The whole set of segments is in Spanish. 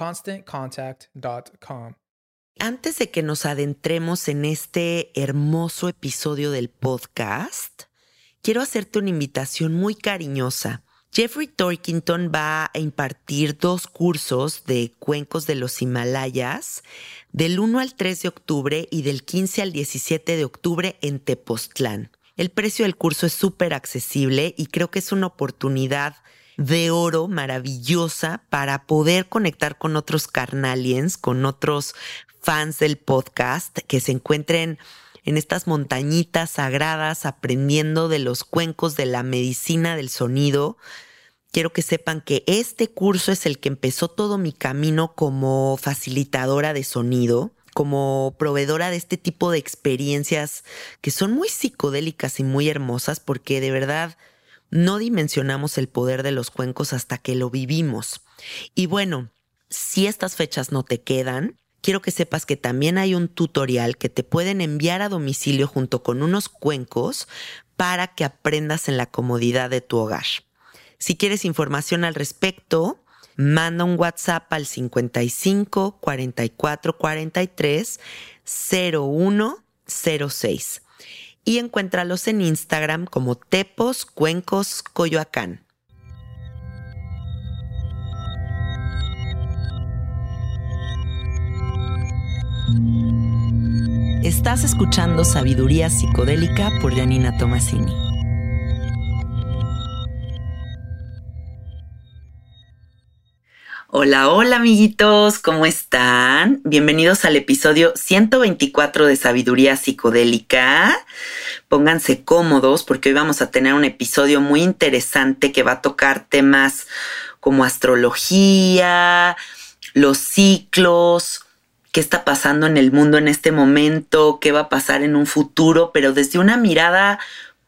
ConstantContact.com. Antes de que nos adentremos en este hermoso episodio del podcast, quiero hacerte una invitación muy cariñosa. Jeffrey Torkington va a impartir dos cursos de cuencos de los Himalayas del 1 al 3 de octubre y del 15 al 17 de octubre en Tepoztlán. El precio del curso es súper accesible y creo que es una oportunidad de oro maravillosa para poder conectar con otros carnaliens, con otros fans del podcast que se encuentren en estas montañitas sagradas aprendiendo de los cuencos de la medicina del sonido. Quiero que sepan que este curso es el que empezó todo mi camino como facilitadora de sonido como proveedora de este tipo de experiencias que son muy psicodélicas y muy hermosas porque de verdad no dimensionamos el poder de los cuencos hasta que lo vivimos. Y bueno, si estas fechas no te quedan, quiero que sepas que también hay un tutorial que te pueden enviar a domicilio junto con unos cuencos para que aprendas en la comodidad de tu hogar. Si quieres información al respecto, manda un WhatsApp al 55 44 43 0106 y encuéntralos en Instagram como Tepos Cuencos Coyoacán. Estás escuchando Sabiduría Psicodélica por Janina Tomasini. Hola, hola amiguitos, ¿cómo están? Bienvenidos al episodio 124 de Sabiduría Psicodélica. Pónganse cómodos porque hoy vamos a tener un episodio muy interesante que va a tocar temas como astrología, los ciclos, qué está pasando en el mundo en este momento, qué va a pasar en un futuro, pero desde una mirada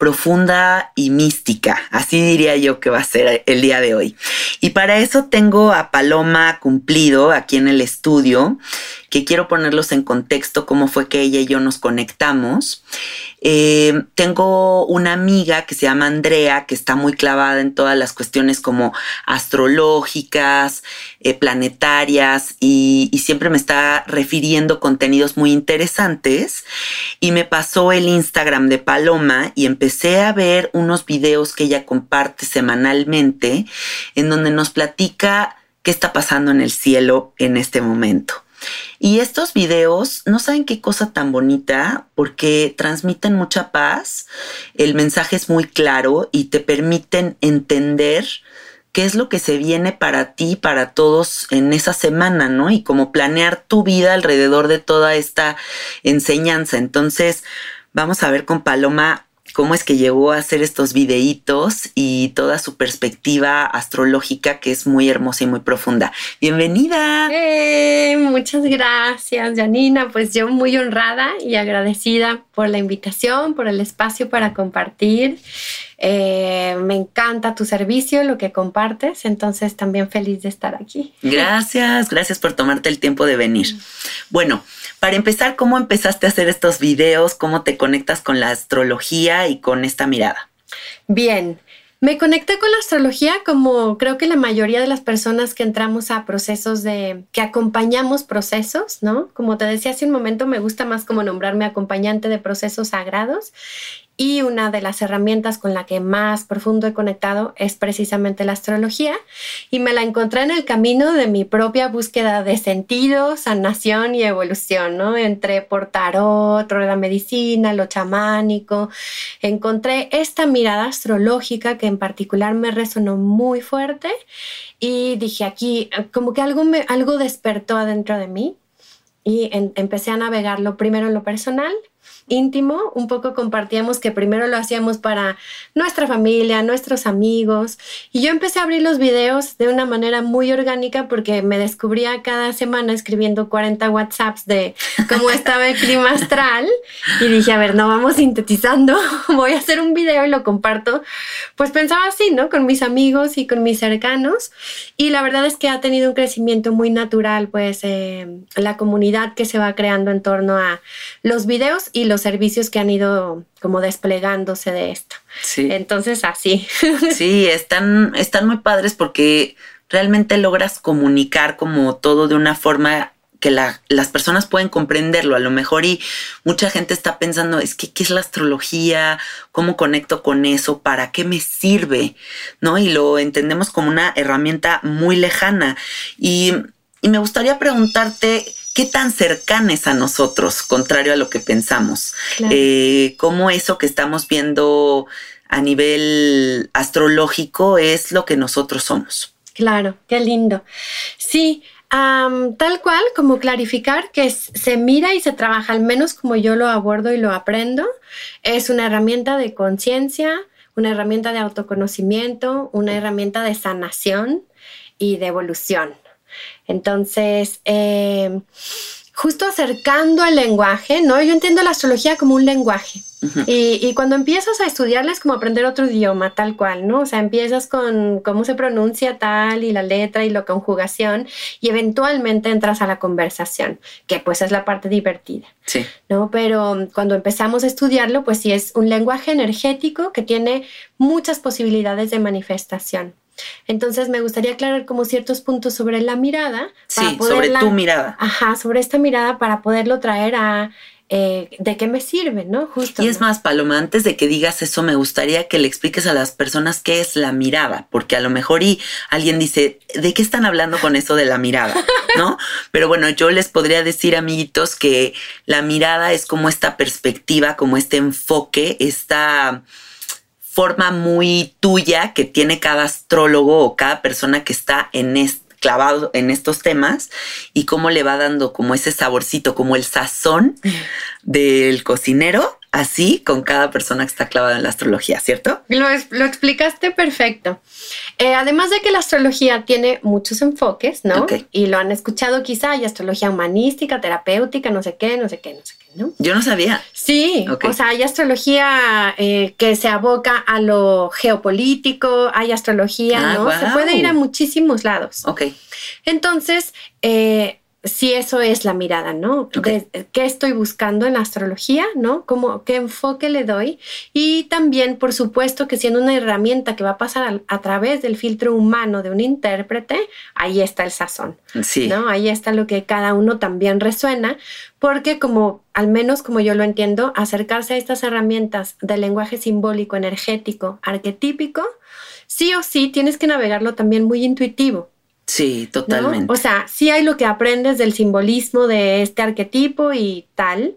profunda y mística. Así diría yo que va a ser el día de hoy. Y para eso tengo a Paloma Cumplido aquí en el estudio, que quiero ponerlos en contexto cómo fue que ella y yo nos conectamos. Eh, tengo una amiga que se llama Andrea, que está muy clavada en todas las cuestiones como astrológicas, eh, planetarias, y, y siempre me está refiriendo contenidos muy interesantes. Y me pasó el Instagram de Paloma y empecé a ver unos videos que ella comparte semanalmente, en donde nos platica qué está pasando en el cielo en este momento. Y estos videos, no saben qué cosa tan bonita, porque transmiten mucha paz, el mensaje es muy claro y te permiten entender qué es lo que se viene para ti, para todos en esa semana, ¿no? Y como planear tu vida alrededor de toda esta enseñanza. Entonces, vamos a ver con Paloma cómo es que llegó a hacer estos videitos y toda su perspectiva astrológica que es muy hermosa y muy profunda. Bienvenida. Eh, muchas gracias, Janina. Pues yo muy honrada y agradecida por la invitación, por el espacio para compartir. Eh, me encanta tu servicio, lo que compartes, entonces también feliz de estar aquí. Gracias, gracias por tomarte el tiempo de venir. Bueno, para empezar, ¿cómo empezaste a hacer estos videos? ¿Cómo te conectas con la astrología y con esta mirada? Bien, me conecté con la astrología como creo que la mayoría de las personas que entramos a procesos de, que acompañamos procesos, ¿no? Como te decía hace un momento, me gusta más como nombrarme acompañante de procesos sagrados y una de las herramientas con la que más profundo he conectado es precisamente la astrología. Y me la encontré en el camino de mi propia búsqueda de sentido, sanación y evolución, ¿no? Entre por tarot, la medicina, lo chamánico, encontré esta mirada astrológica que en particular me resonó muy fuerte. Y dije aquí como que algo algo despertó adentro de mí. Y empecé a navegarlo primero en lo personal íntimo, un poco compartíamos que primero lo hacíamos para nuestra familia, nuestros amigos, y yo empecé a abrir los videos de una manera muy orgánica porque me descubría cada semana escribiendo 40 WhatsApps de cómo estaba el clima astral y dije, a ver, no vamos sintetizando, voy a hacer un video y lo comparto. Pues pensaba así, ¿no? Con mis amigos y con mis cercanos, y la verdad es que ha tenido un crecimiento muy natural, pues eh, la comunidad que se va creando en torno a los videos y los servicios que han ido como desplegándose de esto. Sí. Entonces, así. Sí, están, están muy padres porque realmente logras comunicar como todo de una forma que las personas pueden comprenderlo a lo mejor y mucha gente está pensando, es que, ¿qué es la astrología? ¿Cómo conecto con eso? ¿Para qué me sirve? ¿No? Y lo entendemos como una herramienta muy lejana. Y, y me gustaría preguntarte, qué tan cercanes a nosotros, contrario a lo que pensamos. Eh, cómo eso que estamos viendo a nivel astrológico es lo que nosotros somos. Claro, qué lindo. Sí, tal cual, como clarificar que se mira y se trabaja, al menos como yo lo abordo y lo aprendo, es una herramienta de conciencia, una herramienta de autoconocimiento, una herramienta de sanación y de evolución. Entonces, eh, justo acercando el lenguaje, ¿no? Yo entiendo la astrología como un lenguaje. y, cuando empiezas a estudiarla es como aprender otro idioma, tal cual, ¿no? O sea, empiezas con cómo se pronuncia tal y la letra y la conjugación y eventualmente entras a la conversación, que pues es la parte divertida. Sí. ¿No? Pero cuando empezamos a estudiarlo, pues sí es un lenguaje energético que tiene muchas posibilidades de manifestación. Entonces me gustaría aclarar como ciertos puntos sobre la mirada. Sí, sobre tu mirada. Ajá, sobre esta mirada para poderlo traer a eh, de qué me sirve, ¿no? Justo. Y es más, Paloma, antes de que digas eso, me gustaría que le expliques a las personas qué es la mirada, porque a lo mejor y alguien dice, ¿de qué están hablando con eso de la mirada? ¿No? Pero bueno, yo les podría decir, amiguitos, que la mirada es como esta perspectiva, como este enfoque, esta forma muy tuya que tiene cada astrólogo o cada persona que está en clavado en estos temas y cómo le va dando como ese saborcito, como el sazón del cocinero, así con cada persona que está clavada en la astrología, ¿cierto? Lo, lo explicaste perfecto. Eh, además de que la astrología tiene muchos enfoques, ¿no? Y lo han escuchado quizá, hay astrología humanística, terapéutica, no sé qué, no sé qué, no sé qué. Yo no sabía. Sí, o sea, hay astrología eh, que se aboca a lo geopolítico, hay astrología, ah, ¿no? Se puede ir a muchísimos lados. Ok. Entonces, eh, si eso es la mirada, ¿no? ¿Qué estoy buscando en la astrología, ¿no? ¿Cómo, ¿Qué enfoque le doy? Y también, por supuesto, que siendo una herramienta que va a pasar a, través del filtro humano de un intérprete, ahí está el sazón, sí. ¿no? Ahí está lo que cada uno también resuena, porque como, al menos como yo lo entiendo, acercarse a estas herramientas del lenguaje simbólico, energético, arquetípico, sí o sí tienes que navegarlo también muy intuitivo. Sí, totalmente. O sea, sí hay lo que aprendes del simbolismo de este arquetipo y tal,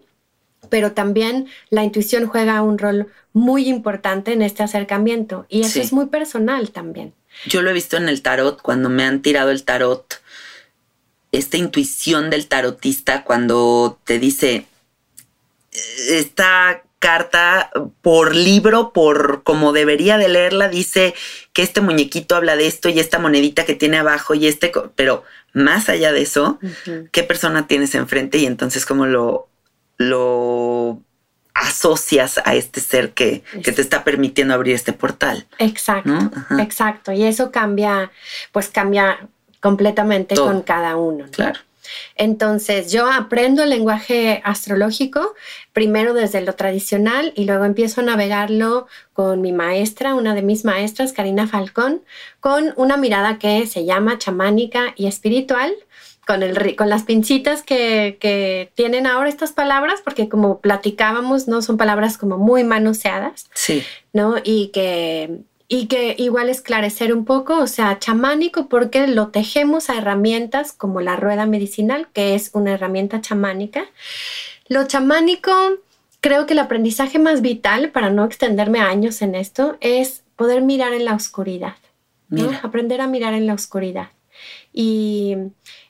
pero también la intuición juega un rol muy importante en este acercamiento y eso es muy personal también. Yo lo he visto en el tarot, cuando me han tirado el tarot, esta intuición del tarotista cuando te dice, esta carta por libro, por como debería de leerla, dice que este muñequito habla de esto y esta monedita que tiene abajo y este, pero más allá de eso, ¿qué persona tienes enfrente y entonces cómo lo, lo asocias a este ser que, que, te está permitiendo abrir este portal. Exacto, exacto. Y eso cambia, pues cambia completamente con cada uno. Claro. Entonces yo aprendo el lenguaje astrológico primero desde lo tradicional y luego empiezo a navegarlo con mi maestra, una de mis maestras, Karina Falcón, con una mirada que se llama chamánica y espiritual. Con, el, con las pincitas que, que tienen ahora estas palabras, porque como platicábamos, ¿no? Son palabras como muy manoseadas, sí. ¿no? Y que y que igual esclarecer un poco, o sea, chamánico porque lo tejemos a herramientas como la rueda medicinal, que es una herramienta chamánica. Lo chamánico, creo que el aprendizaje más vital, para no extenderme años en esto, es poder mirar en la oscuridad, aprender a mirar en la oscuridad. Y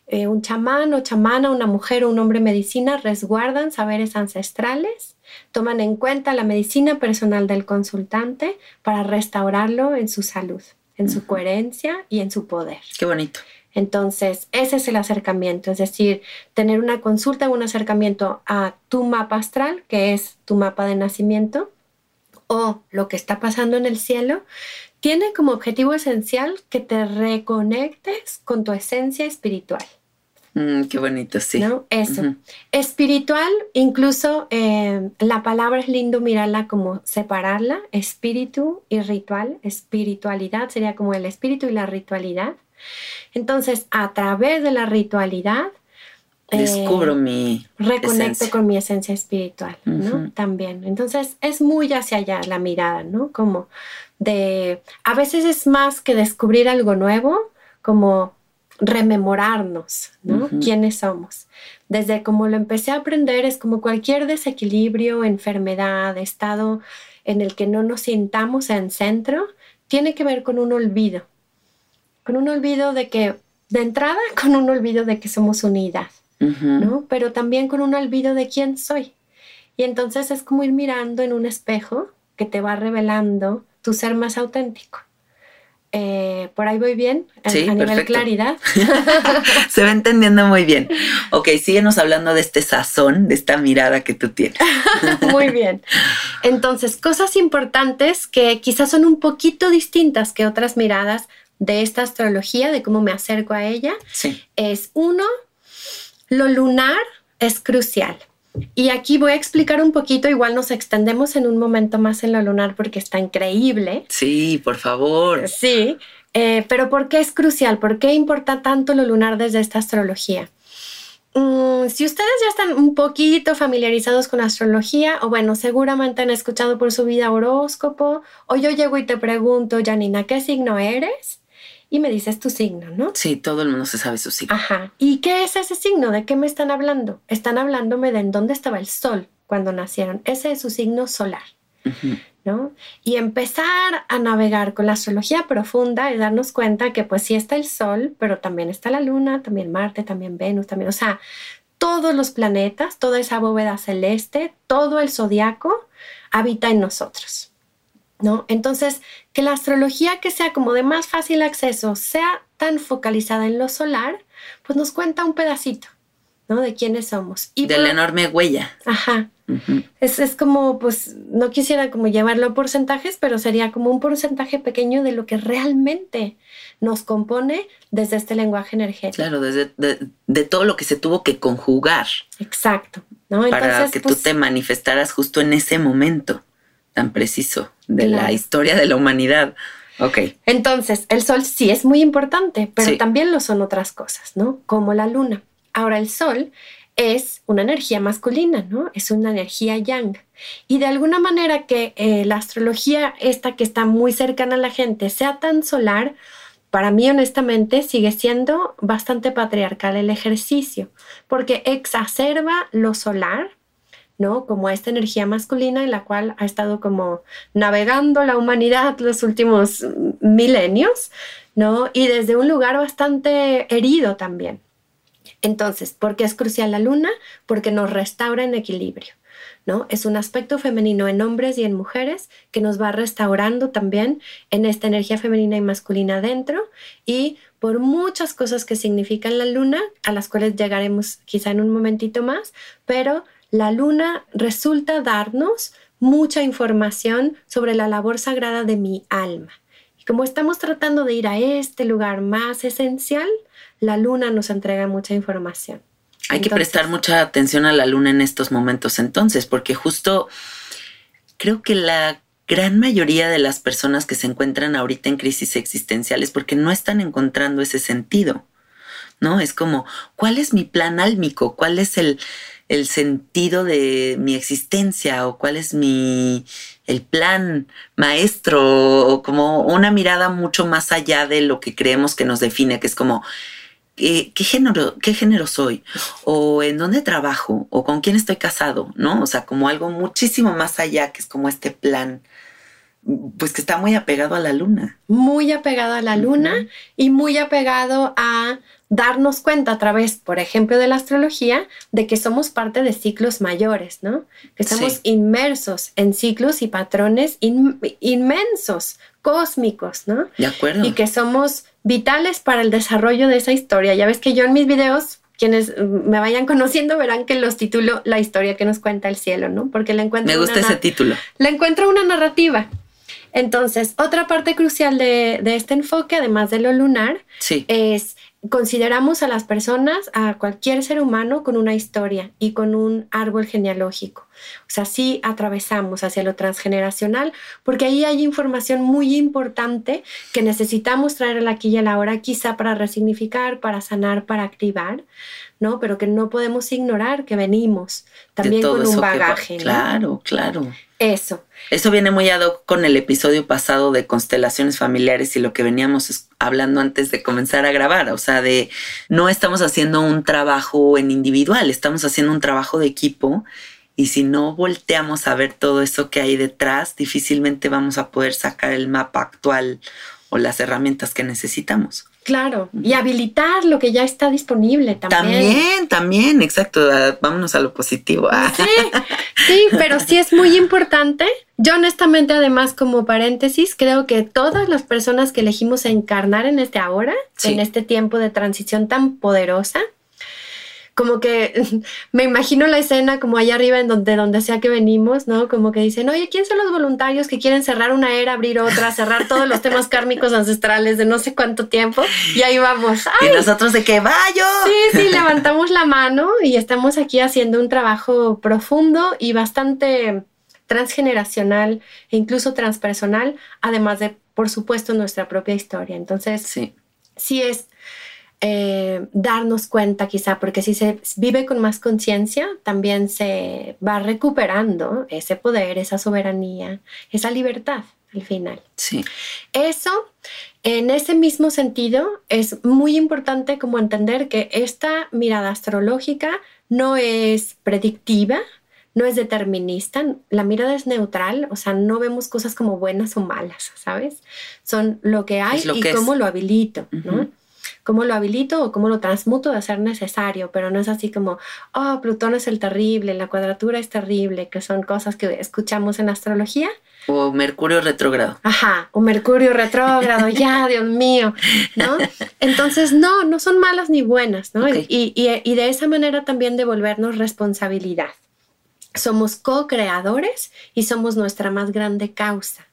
eh, un chamán o chamana, una mujer o un hombre medicina resguardan saberes ancestrales toman en cuenta la medicina personal del consultante para restaurarlo en su salud, en su coherencia y en su poder. Qué bonito. Entonces, ese es el acercamiento, es decir, tener una consulta, un acercamiento a tu mapa astral, que es tu mapa de nacimiento, o lo que está pasando en el cielo, tiene como objetivo esencial que te reconectes con tu esencia espiritual. Mm, qué bonito, sí. ¿No? Eso. Espiritual, incluso eh, la palabra es lindo mirarla como separarla, espíritu y ritual. Espiritualidad sería como el espíritu y la ritualidad. Entonces, a través de la ritualidad, descubro eh, mi reconecto con mi esencia espiritual, ¿no? También. Entonces, es muy hacia allá la mirada, ¿no? Como de, a veces es más que descubrir algo nuevo, como rememorarnos, ¿no? ¿Quiénes somos? Desde como lo empecé a aprender, es como cualquier desequilibrio, enfermedad, estado en el que no nos sintamos en centro, tiene que ver con un olvido, con un olvido de que, de entrada, con un olvido de que somos unidad, ¿no? Pero también con un olvido de quién soy. Y entonces es como ir mirando en un espejo que te va revelando tu ser más auténtico. Eh, por ahí voy bien a, nivel claridad. Se va entendiendo muy bien. Ok, síguenos hablando de este sazón, de esta mirada que tú tienes. muy bien. Entonces, cosas importantes que quizás son un poquito distintas que otras miradas de esta astrología, de cómo me acerco a ella, sí. es uno, lo lunar es crucial. Y aquí voy a explicar un poquito, igual nos extendemos en un momento más en lo lunar porque está increíble. Sí, por favor. Sí, eh, pero ¿por qué es crucial? ¿Por qué importa tanto lo lunar desde esta astrología? Mm, si ustedes ya están un poquito familiarizados con astrología, o bueno, seguramente han escuchado por su vida horóscopo, o yo llego y te pregunto, Janina, ¿qué signo eres? Y me dices tu signo, ¿no? Sí, todo el mundo se sabe su signo. Ajá. ¿Y qué es ese signo? ¿De qué me están hablando? Están hablándome de en dónde estaba el sol cuando nacieron. Ese es su signo solar, ¿no? Y empezar a navegar con la astrología profunda y darnos cuenta que pues sí está el sol, pero también está la luna, también Marte, también Venus, también, o sea, todos los planetas, toda esa bóveda celeste, todo el zodiaco habita en nosotros. ¿No? Entonces, que la astrología que sea como de más fácil acceso sea tan focalizada en lo solar, pues nos cuenta un pedacito, ¿no? De quiénes somos. Y de la enorme huella. Ajá. es, es, como, pues, no quisiera como llevarlo a porcentajes, pero sería como un porcentaje pequeño de lo que realmente nos compone desde este lenguaje energético. Claro, desde de, todo lo que se tuvo que conjugar. Exacto. ¿no? para que tú pues te manifestaras justo en ese momento tan preciso de la historia de la humanidad. Ok. Entonces, el sol sí es muy importante, pero también lo son otras cosas, ¿no? Como la luna. Ahora, el sol es una energía masculina, ¿no? Es una energía yang. Y de alguna manera que eh, la astrología, esta que está muy cercana a la gente, sea tan solar, para mí honestamente sigue siendo bastante patriarcal el ejercicio, porque exacerba lo solar ¿no? Como esta energía masculina en la cual ha estado como navegando la humanidad los últimos milenios, ¿no? Y desde un lugar bastante herido también. Entonces, ¿por qué es crucial la luna? Porque nos restaura en equilibrio. ¿No? Es un aspecto femenino en hombres y en mujeres que nos va restaurando también en esta energía femenina y masculina dentro y por muchas cosas que significan la luna, a las cuales llegaremos quizá en un momentito más, pero la luna resulta darnos mucha información sobre la labor sagrada de mi alma. Y como estamos tratando de ir a este lugar más esencial, la luna nos entrega mucha información. Hay que prestar mucha atención a la luna en estos momentos entonces, porque justo creo que la gran mayoría de las personas que se encuentran ahorita en crisis existenciales porque no están encontrando ese sentido, ¿no? Es como, ¿cuál es mi plan álmico? ¿Cuál es el, el sentido de mi existencia o cuál es mi el plan maestro o como una mirada mucho más allá de lo que creemos que nos define, que es como ¿qué, género, qué género soy, o en dónde trabajo, o con quién estoy casado, ¿no? O sea, como algo muchísimo más allá, que es como este plan, pues que está muy apegado a la luna. Muy apegado a la luna y muy apegado a darnos cuenta a través, por ejemplo, de la astrología, de que somos parte de ciclos mayores, ¿no? Que estamos inmersos en ciclos y patrones inmensos, cósmicos, ¿no? De acuerdo. Y que somos vitales para el desarrollo de esa historia. Ya ves que yo en mis videos, quienes me vayan conociendo verán que los titulo La historia que nos cuenta el cielo, ¿no? Porque le encuentro... Me gusta ese título. Le encuentro una narrativa. Entonces, otra parte crucial de, de, este enfoque, además de lo lunar, sí. es consideramos a las personas, a cualquier ser humano con una historia y con un árbol genealógico. O sea, sí atravesamos hacia lo transgeneracional porque ahí hay información muy importante que necesitamos traer a la aquí y a la hora, quizá para resignificar, para sanar, para activar, ¿no? Pero que no podemos ignorar que venimos también con un bagaje. Claro, claro. Eso. Eso viene muy ad hoc con el episodio pasado de constelaciones familiares y lo que veníamos hablando antes de comenzar a grabar. O sea, de no estamos haciendo un trabajo en individual, estamos haciendo un trabajo de equipo. Y si no volteamos a ver todo eso que hay detrás, difícilmente vamos a poder sacar el mapa actual o las herramientas que necesitamos. Claro, y habilitar lo que ya está disponible también. También, también, exacto. Vámonos a lo positivo. Sí, sí, pero sí es muy importante. Yo honestamente, además, como paréntesis, creo que todas las personas que elegimos encarnar en este ahora, en este tiempo de transición tan poderosa, como que me imagino la escena como allá arriba en donde, donde sea que venimos, ¿no? Como que dicen, oye, ¿quién son los voluntarios que quieren cerrar una era, abrir otra, cerrar todos los temas kármicos ancestrales de no sé cuánto tiempo? Y ahí vamos. Y nosotros de que vaya. Sí, sí, levantamos la mano y estamos aquí haciendo un trabajo profundo y bastante transgeneracional e incluso transpersonal, además de, por supuesto, nuestra propia historia. Entonces, sí, sí es eh, darnos cuenta quizá, porque si se vive con más conciencia, también se va recuperando ese poder, esa soberanía, esa libertad al final. Sí. Eso, en ese mismo sentido, es muy importante como entender que esta mirada astrológica no es predictiva, no es determinista, la mirada es neutral, o sea, no vemos cosas como buenas o malas, ¿sabes? Son lo que hay y cómo lo habilito, ¿no? Cómo lo habilito o cómo lo transmuto de ser necesario, pero no es así como, oh, Plutón es el terrible, la cuadratura es terrible, que son cosas que escuchamos en astrología. O Mercurio retrógrado. Ajá, o Mercurio retrógrado, ya, Dios mío, ¿no? Entonces, no, no son malas ni buenas, ¿no? Y, y, y de esa manera también devolvernos responsabilidad. Somos co-creadores y somos nuestra más grande causa.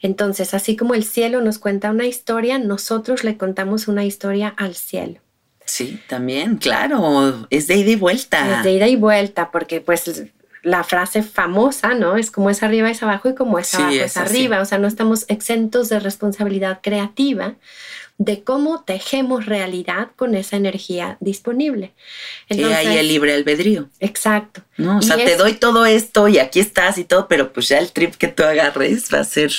Entonces, así como el cielo nos cuenta una historia, nosotros le contamos una historia al cielo. Sí, también, claro, es de ida y vuelta. Es de ida y vuelta, porque pues la frase famosa, ¿no? Es como es arriba es abajo y como es abajo es, arriba. O sea, no estamos exentos de responsabilidad creativa de cómo tejemos realidad con esa energía disponible. Entonces, ahí el libre albedrío. Exacto. ¿no? O sea, te doy todo esto y aquí estás y todo, pero pues ya el trip que tú agarres va a ser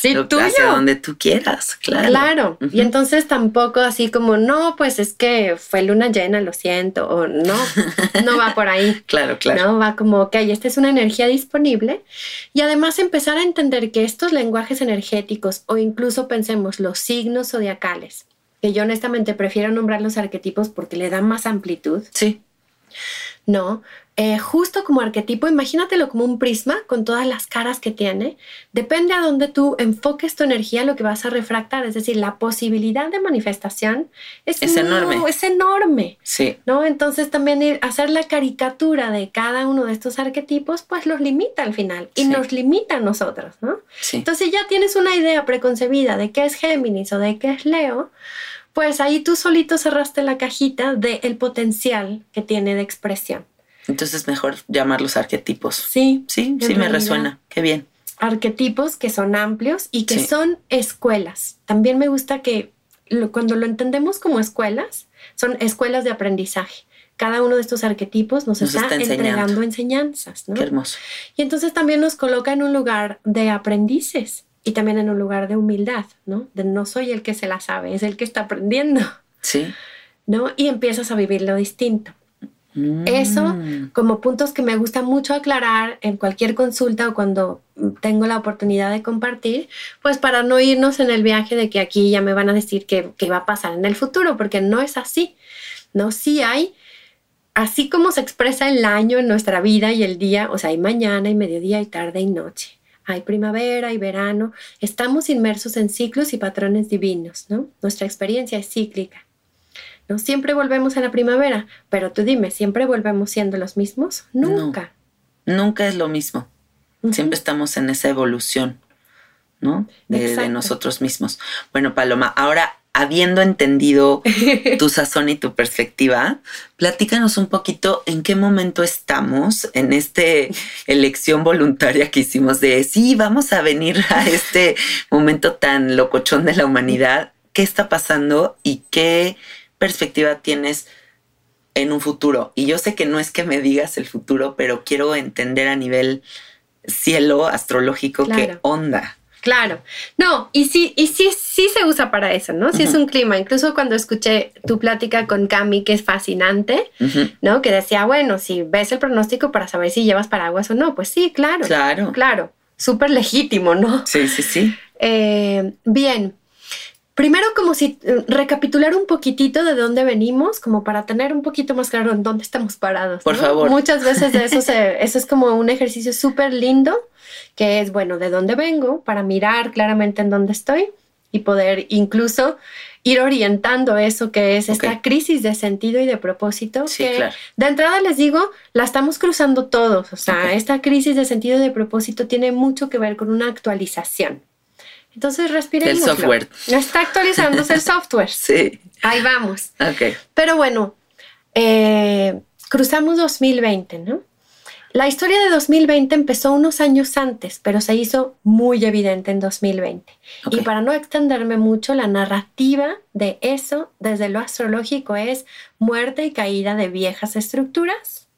Sí, tuyo. Hacia donde tú quieras, claro. Claro. Y entonces tampoco así como, no, pues es que fue luna llena, lo siento, o no, no va por ahí. claro, claro. No, va como, ok, esta es una energía disponible. Y además empezar a entender que estos lenguajes energéticos, o incluso pensemos los signos zodiacales, que yo honestamente prefiero nombrar los arquetipos porque le dan más amplitud. Sí. No, eh, justo como arquetipo, imagínatelo como un prisma con todas las caras que tiene. Depende a dónde tú enfoques tu energía, lo que vas a refractar. Es decir, la posibilidad de manifestación es, enorme. Es enorme. Sí. ¿no? Entonces también hacer la caricatura de cada uno de estos arquetipos, pues los limita al final y nos limita a nosotros, ¿no? Sí. Entonces ya tienes una idea preconcebida de qué es Géminis o de qué es Leo, pues ahí tú solito cerraste la cajita del potencial que tiene de expresión. Entonces mejor llamarlos arquetipos. Sí. Sí, sí me resuena. Qué bien. Arquetipos que son amplios y que son escuelas. También me gusta que cuando lo entendemos como escuelas, son escuelas de aprendizaje. Cada uno de estos arquetipos nos, está, entregando enseñanzas. ¿no? Qué hermoso. Y entonces también nos coloca en un lugar de aprendices y también en un lugar de humildad, ¿no? De no soy el que se la sabe, es el que está aprendiendo. Sí. ¿No? Y empiezas a vivir lo distinto. Eso Mm. como puntos que me gusta mucho aclarar en cualquier consulta o cuando tengo la oportunidad de compartir, pues para no irnos en el viaje de que aquí ya me van a decir qué, va a pasar en el futuro, porque no es así. No, sí hay, así como se expresa el año en nuestra vida y el día, o sea, hay mañana y mediodía y tarde y noche. Hay primavera y verano. Estamos inmersos en ciclos y patrones divinos, ¿no? Nuestra experiencia es cíclica. No siempre volvemos a la primavera, pero tú dime, ¿siempre volvemos siendo los mismos? Nunca. nunca es lo mismo. Siempre estamos en esa evolución, ¿no? De, de, nosotros mismos. Bueno, Paloma, ahora habiendo entendido tu sazón y tu perspectiva, platícanos un poquito en qué momento estamos en esta elección voluntaria que hicimos de sí, vamos a venir a este momento tan locochón de la humanidad. ¿Qué está pasando y qué perspectiva tienes en un futuro? Y yo sé que no es que me digas el futuro, pero quiero entender a nivel cielo astrológico claro. qué onda. Claro, no, y sí, y sí, sí se usa para eso, ¿no? Sí uh -huh. es un clima. Incluso cuando escuché tu plática con Cami, que es fascinante, uh -huh. ¿no? Que decía, bueno, si ves el pronóstico para saber si llevas paraguas o no, pues sí, claro. Claro. Claro. Súper legítimo, ¿no? Sí, sí, sí. Eh, bien. Primero, como si recapitular un poquitito de dónde venimos, como para tener un poquito más claro en dónde estamos parados. Por ¿no? favor. Muchas veces de eso, se, eso es como un ejercicio súper lindo, que es, bueno, de dónde vengo, para mirar claramente en dónde estoy y poder incluso ir orientando eso que es esta crisis de sentido y de propósito. Sí, que claro. de entrada les digo, la estamos cruzando todos. O sea, esta crisis de sentido y de propósito tiene mucho que ver con una actualización. Entonces respiremos. software. Está actualizándose el software. Sí. Ahí vamos. Ok. Pero bueno, eh, cruzamos 2020, ¿no? La historia de 2020 empezó unos años antes, pero se hizo muy evidente en 2020. Ok. Y para no extenderme mucho, la narrativa de eso desde lo astrológico es muerte y caída de viejas estructuras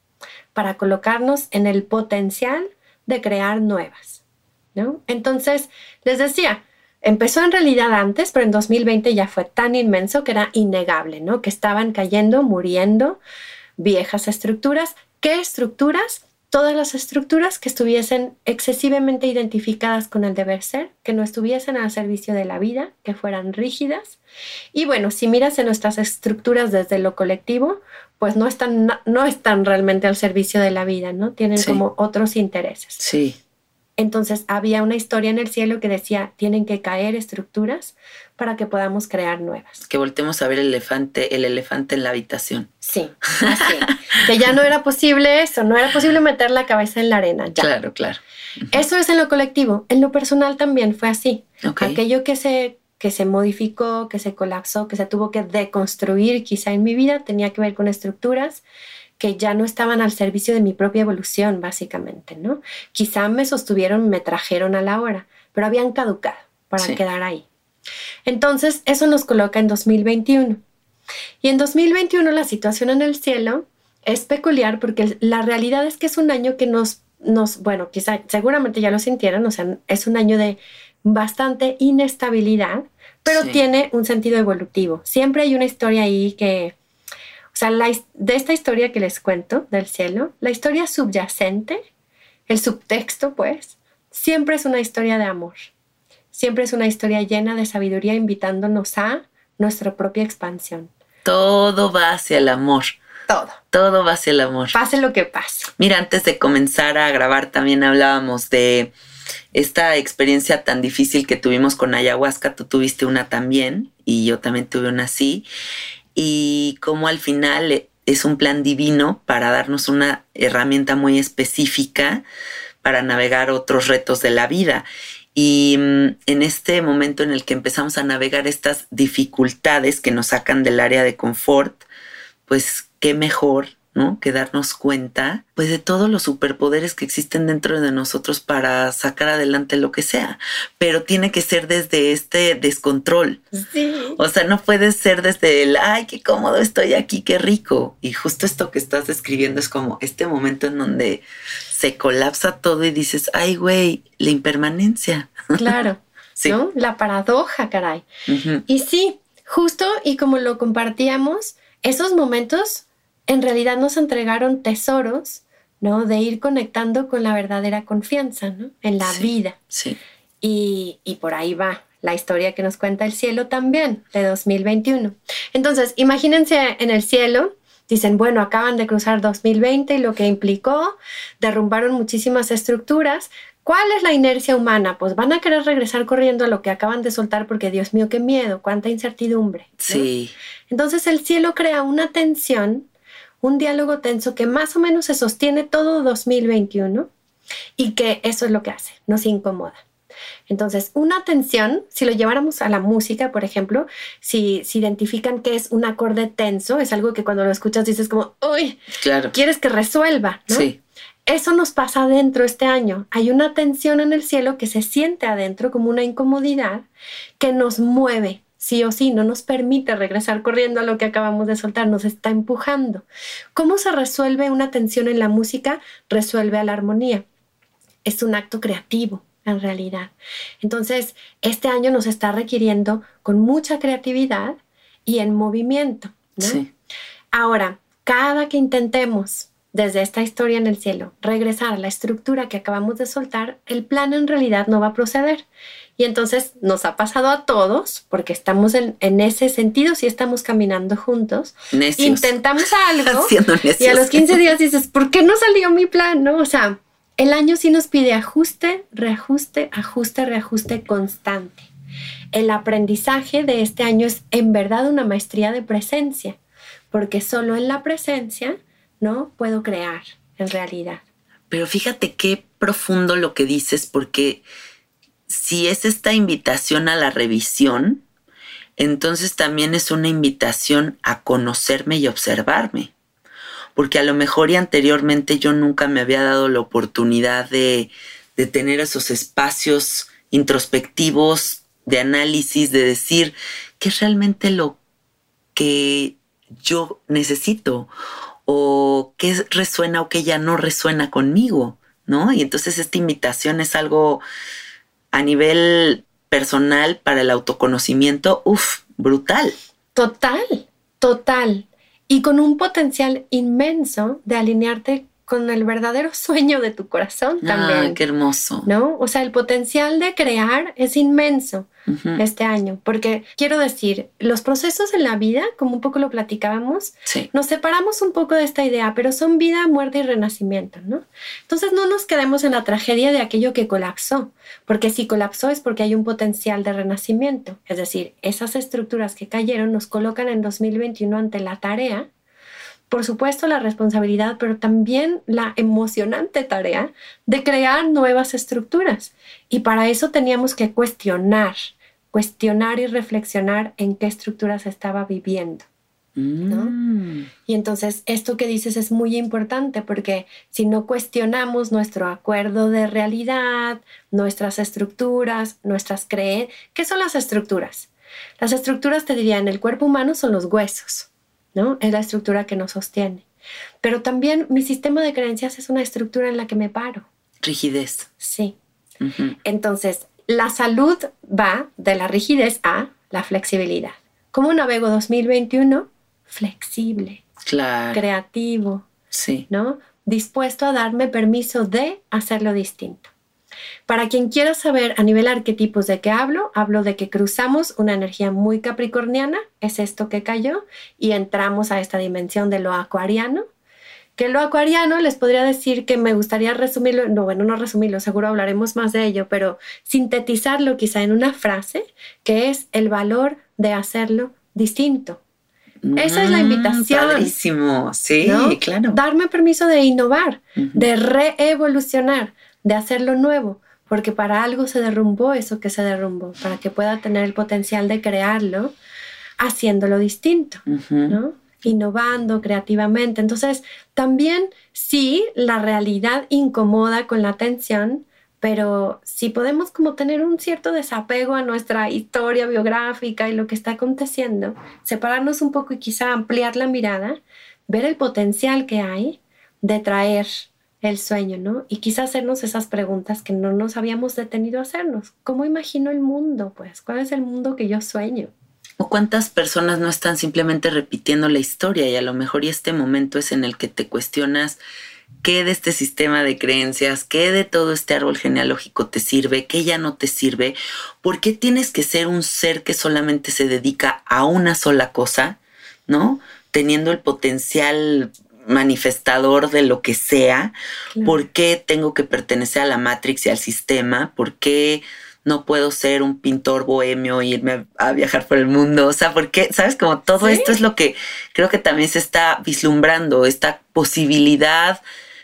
para colocarnos en el potencial de crear nuevas, ¿no? Entonces, les decía, empezó en realidad antes, pero en 2020 ya fue tan inmenso que era innegable, ¿no? Que estaban cayendo, muriendo viejas estructuras. ¿Qué estructuras? Todas las estructuras que estuviesen excesivamente identificadas con el deber ser, que no estuviesen al servicio de la vida, que fueran rígidas. Y bueno, si miras en nuestras estructuras desde lo colectivo, pues no están, no están realmente al servicio de la vida, ¿no? Tienen Sí. como otros intereses. Sí. Entonces había una historia en el cielo que decía, tienen que caer estructuras para que podamos crear nuevas. Que voltemos a ver el elefante, el elefante en la habitación. Sí, así. que ya no era posible eso, no era posible meter la cabeza en la arena. Ya. Claro, claro. Eso es en lo colectivo. En lo personal también fue así. Aquello que se, que se modificó, que se colapsó, que se tuvo que deconstruir quizá en mi vida, tenía que ver con estructuras que ya no estaban al servicio de mi propia evolución, básicamente, ¿no? Quizá me sostuvieron, me trajeron a la hora, pero habían caducado para Sí. quedar ahí. Entonces, eso nos coloca en 2021. Y en 2021 la situación en el cielo es peculiar porque la realidad es que es un año que nos, nos bueno, quizá seguramente ya lo sintieron, o sea, es un año de bastante inestabilidad, pero tiene un sentido evolutivo. Siempre hay una historia ahí que, o sea, de esta historia que les cuento del cielo, la historia subyacente, el subtexto, pues, siempre es una historia de amor. Siempre es una historia llena de sabiduría invitándonos a nuestra propia expansión. Todo va hacia el amor. Todo. Todo va hacia el amor. Pase lo que pase. Mira, antes de comenzar a grabar también hablábamos de esta experiencia tan difícil que tuvimos con ayahuasca. Tú tuviste una también y yo también tuve una así. Y como al final es un plan divino para darnos una herramienta muy específica para navegar otros retos de la vida. Y mm, en este momento en el que empezamos a navegar estas dificultades que nos sacan del área de confort, pues qué mejor, ¿no? Que darnos cuenta, pues, de todos los superpoderes que existen dentro de nosotros para sacar adelante lo que sea. Pero tiene que ser desde este descontrol. Sí. O sea, no puede ser desde el, ay, qué cómodo estoy aquí, qué rico. Y justo esto que estás describiendo es como este momento en donde se colapsa todo y dices, ay, güey, la impermanencia. Claro. ¿no? La paradoja, caray. Y sí, justo y como lo compartíamos, esos momentos en realidad nos entregaron tesoros, ¿no? De ir conectando con la verdadera confianza, ¿no? En la vida. Sí. Y, y por ahí va la historia que nos cuenta el cielo también, de 2021. Entonces, imagínense en el cielo, Dicen, bueno, acaban de cruzar 2020 y lo que implicó, derrumbaron muchísimas estructuras. ¿Cuál es la inercia humana? Pues van a querer regresar corriendo a lo que acaban de soltar porque Dios mío, qué miedo, cuánta incertidumbre. Sí. Entonces el cielo crea una tensión, un diálogo tenso que más o menos se sostiene todo 2021 y que eso es lo que hace, nos incomoda. Entonces, una tensión, si lo lleváramos a la música, por ejemplo, si, si identifican que es un acorde tenso, es algo que cuando lo escuchas dices como, uy, claro. quieres que resuelva, ¿no? Sí. Eso nos pasa adentro este año. Hay una tensión en el cielo que se siente adentro como una incomodidad que nos mueve, sí o sí, no nos permite regresar corriendo a lo que acabamos de soltar, nos está empujando. ¿Cómo se resuelve una tensión en la música? Resuelve a la armonía. Es un acto creativo en realidad. Entonces, este año nos está requiriendo con mucha creatividad y en movimiento. Sí. Ahora, cada que intentemos desde esta historia en el cielo regresar a la estructura que acabamos de soltar, el plan en realidad no va a proceder. Y entonces nos ha pasado a todos, porque estamos en, ese sentido, si estamos caminando juntos, intentamos algo y a los 15 días dices, ¿por qué no salió mi plan? ¿No? O sea, el año sí nos pide ajuste, reajuste, ajuste, reajuste constante. El aprendizaje de este año es en verdad una maestría de presencia, porque solo en la presencia no puedo crear en realidad. Pero fíjate qué profundo lo que dices, porque si es esta invitación a la revisión, entonces también es una invitación a conocerme y observarme. Porque a lo mejor y anteriormente yo nunca me había dado la oportunidad de, tener esos espacios introspectivos, de análisis, de decir qué es realmente lo que yo necesito o qué resuena o qué ya no resuena conmigo, ¿no? Y entonces esta invitación es algo a nivel personal para el autoconocimiento, uff, brutal. Total, total y con un potencial inmenso de alinearte con el verdadero sueño de tu corazón ah, también. qué hermoso. ¿No? O sea, el potencial de crear es inmenso este año, porque quiero decir, los procesos en la vida, como un poco lo platicábamos, nos separamos un poco de esta idea, pero son vida, muerte y renacimiento, ¿no? Entonces no nos quedemos en la tragedia de aquello que colapsó, porque si colapsó es porque hay un potencial de renacimiento, es decir, esas estructuras que cayeron nos colocan en 2021 ante la tarea por supuesto la responsabilidad, pero también la emocionante tarea de crear nuevas estructuras. Y para eso teníamos que cuestionar, cuestionar y reflexionar en qué estructuras estaba viviendo. Mm. Y entonces esto que dices es muy importante porque si no cuestionamos nuestro acuerdo de realidad, nuestras estructuras, nuestras creencias, ¿qué son las estructuras? Las estructuras, te diría, en el cuerpo humano son los huesos. ¿no? Es la estructura que nos sostiene. Pero también mi sistema de creencias es una estructura en la que me paro. Rigidez. Sí. Entonces, la salud va de la rigidez a la flexibilidad. ¿Cómo navego 2021? Flexible, Claro. creativo, Sí. ¿no? Dispuesto a darme permiso de hacerlo distinto. Para quien quiera saber a nivel arquetipos de qué hablo, hablo de que cruzamos una energía muy capricorniana, es esto que cayó, y entramos a esta dimensión de lo acuariano. Que lo acuariano les podría decir que me gustaría resumirlo, no, bueno, no resumirlo, seguro hablaremos más de ello, pero sintetizarlo quizá en una frase, que es el valor de hacerlo distinto. Esa es la Mm, invitación. Padrísimo. Sí, ¿no? claro. Darme permiso de innovar, de reevolucionar, de hacerlo nuevo, porque para algo se derrumbó eso que se derrumbó, para que pueda tener el potencial de crearlo haciéndolo distinto. ¿no? Innovando creativamente. Entonces, también sí, la realidad incomoda con la atención, pero si podemos como tener un cierto desapego a nuestra historia biográfica y lo que está aconteciendo, separarnos un poco y quizá ampliar la mirada, ver el potencial que hay de traer el sueño, ¿no? Y quizá hacernos esas preguntas que no nos habíamos detenido a hacernos. ¿Cómo imagino el mundo? Pues, ¿cuál es el mundo que yo sueño? O cuántas personas no están simplemente repitiendo la historia y a lo mejor y este momento es en el que te cuestionas qué de este sistema de creencias, qué de todo este árbol genealógico te sirve, qué ya no te sirve, por qué tienes que ser un ser que solamente se dedica a una sola cosa, ¿no? Teniendo el potencial manifestador de lo que sea, Claro. ¿por qué tengo que pertenecer a la Matrix y al sistema? ¿Por qué no puedo ser un pintor bohemio e irme a, a viajar por el mundo? O sea, ¿por qué? ¿Sabes? Como todo Sí. esto es lo que creo que también se está vislumbrando, esta posibilidad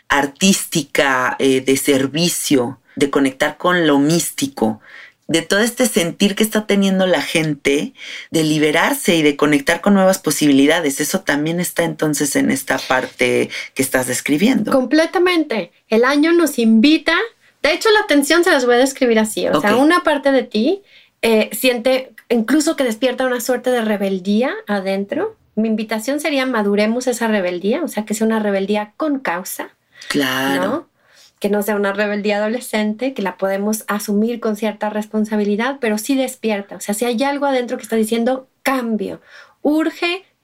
artística eh, de servicio, de conectar con lo místico, de todo este sentir que está teniendo la gente, de liberarse y de conectar con nuevas posibilidades. Eso también está entonces en esta parte que estás describiendo. Completamente. El año nos invita. De hecho, la atención se las voy a describir así. O sea, una parte de ti eh, siente incluso que despierta una suerte de rebeldía adentro. Mi invitación sería maduremos esa rebeldía, o sea, que sea una rebeldía con causa, Claro. ¿no? Que no sea una rebeldía adolescente, que la podemos asumir con cierta responsabilidad, pero sí despierta. O sea, si hay algo adentro que está diciendo cambio, urge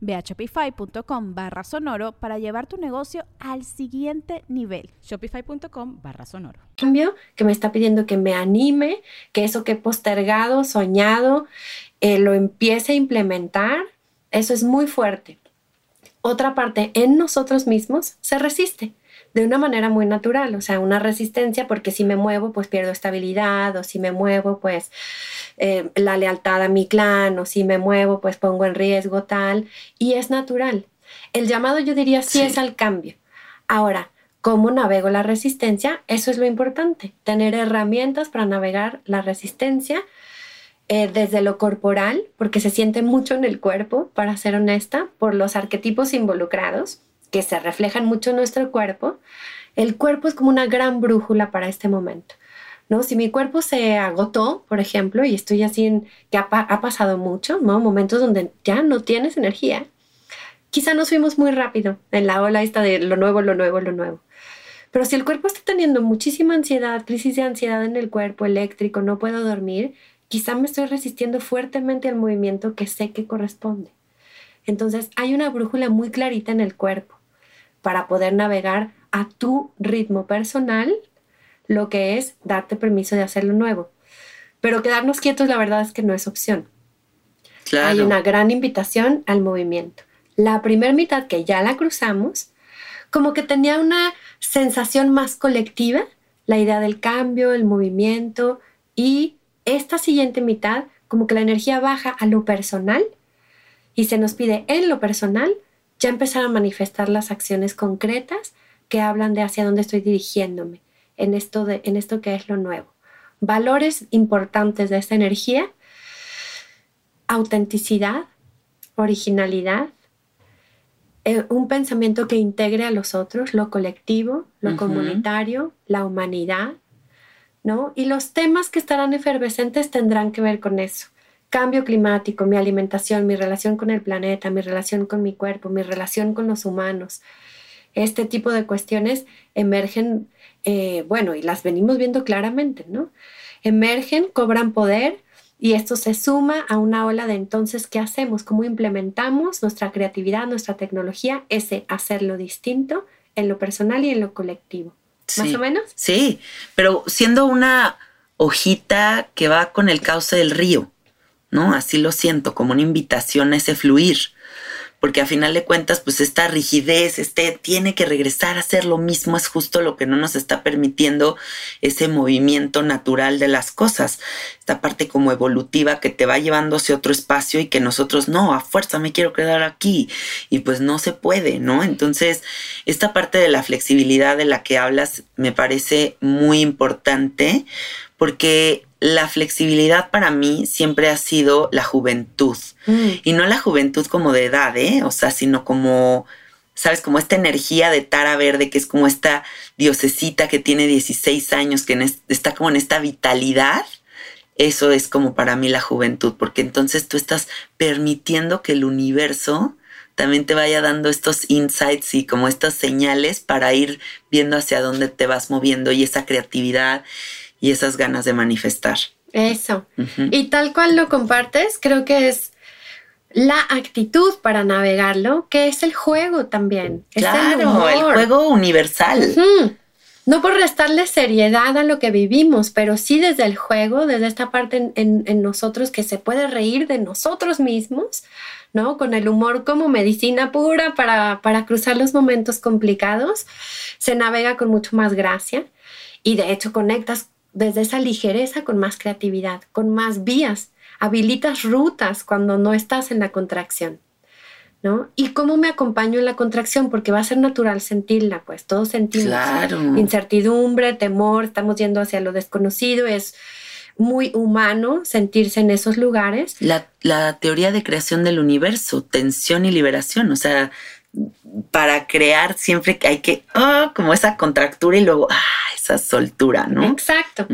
Ve a shopify.com barra sonoro para llevar tu negocio al siguiente nivel. Shopify.com barra sonoro. cambio que me está pidiendo que me anime, que eso que he postergado, soñado, eh, lo empiece a implementar. Eso es muy fuerte. Otra parte en nosotros mismos se resiste de una manera muy natural, o sea, una resistencia porque si me muevo pues pierdo estabilidad o si me muevo pues eh, la lealtad a mi clan o si me muevo pues pongo en riesgo tal y es natural. El llamado yo diría sí, Sí. es al cambio. Ahora, ¿cómo navego la resistencia? Eso es lo importante, tener herramientas para navegar la resistencia eh, desde lo corporal, porque se siente mucho en el cuerpo, para ser honesta, por los arquetipos involucrados que se reflejan mucho en nuestro cuerpo. El cuerpo es como una gran brújula para este momento. ¿no? Si mi cuerpo se agotó, por ejemplo, y estoy así en que ha, pa- ha pasado mucho, ¿no? Momentos donde ya no tienes energía, quizá nos fuimos muy rápido en la ola esta de lo nuevo, lo nuevo, lo nuevo. Pero si el cuerpo está teniendo muchísima ansiedad, crisis de ansiedad en el cuerpo eléctrico, no puedo dormir, quizá me estoy resistiendo fuertemente al movimiento que sé que corresponde. Entonces hay una brújula muy clarita en el cuerpo para poder navegar a tu ritmo personal lo que es darte permiso de hacerlo nuevo. Pero quedarnos quietos la verdad es que no es opción. Hay una gran invitación al movimiento. La primera mitad que ya la cruzamos, como que tenía una sensación más colectiva, la idea del cambio, el movimiento, y esta siguiente mitad, como que la energía baja a lo personal y se nos pide en lo personal ya empezar a manifestar las acciones concretas que hablan de hacia dónde estoy dirigiéndome en esto, de, en esto que es lo nuevo. Valores importantes de esta energía, autenticidad, originalidad, eh, un pensamiento que integre a los otros, lo colectivo, lo comunitario, la humanidad, ¿no? Y los temas que estarán efervescentes tendrán que ver con eso. Cambio climático, mi alimentación, mi relación con el planeta, mi relación con mi cuerpo, mi relación con los humanos. Este tipo de cuestiones emergen, eh, bueno, y las venimos viendo claramente, ¿no? Emergen, cobran poder, y esto se suma a una ola de entonces, ¿qué hacemos? ¿Cómo implementamos nuestra creatividad, nuestra tecnología, ese hacerlo distinto en lo personal y en lo colectivo? ¿Más o menos? Sí, pero siendo una hojita que va con el cauce del río, ¿no? Así lo siento, como una invitación a ese fluir porque a final de cuentas, pues esta rigidez, este tiene que regresar a hacer lo mismo, es justo lo que no nos está permitiendo ese movimiento natural de las cosas, esta parte como evolutiva que te va llevando hacia otro espacio y que nosotros no, a fuerza me quiero quedar aquí y pues no se puede, ¿no? Entonces, esta parte de la flexibilidad de la que hablas me parece muy importante porque la flexibilidad para mí siempre ha sido la juventud. Mm. Y no la juventud como de edad, ¿eh? O sea, sino como, ¿sabes? Como esta energía de Tara Verde, que es como esta diosecita que tiene 16 años, que está como en esta vitalidad. Eso es como para mí la juventud, porque entonces tú estás permitiendo que el universo también te vaya dando estos insights y como estas señales para ir viendo hacia dónde te vas moviendo y esa creatividad y esas ganas de manifestar. Eso. Y tal cual lo compartes, creo que es la actitud para navegarlo, que es el juego también. Claro, el, juego universal. No por restarle seriedad a lo que vivimos, pero sí desde el juego, desde esta parte en, nosotros que se puede reír de nosotros mismos, ¿no? Con el humor como medicina pura para, para cruzar los momentos complicados, se navega con mucho más gracia y de hecho conectas desde esa ligereza con más creatividad, con más vías, habilitas rutas cuando no estás en la contracción. ¿No? ¿Y cómo me acompaño en la contracción? Porque va a ser natural sentirla, pues todos sentimos incertidumbre, temor, estamos yendo hacia lo desconocido, es muy humano sentirse en esos lugares. La, la teoría de creación del universo, tensión y liberación, o sea, para crear siempre hay que, ah, como esa contractura y luego, ah, esa soltura, ¿no? Exacto.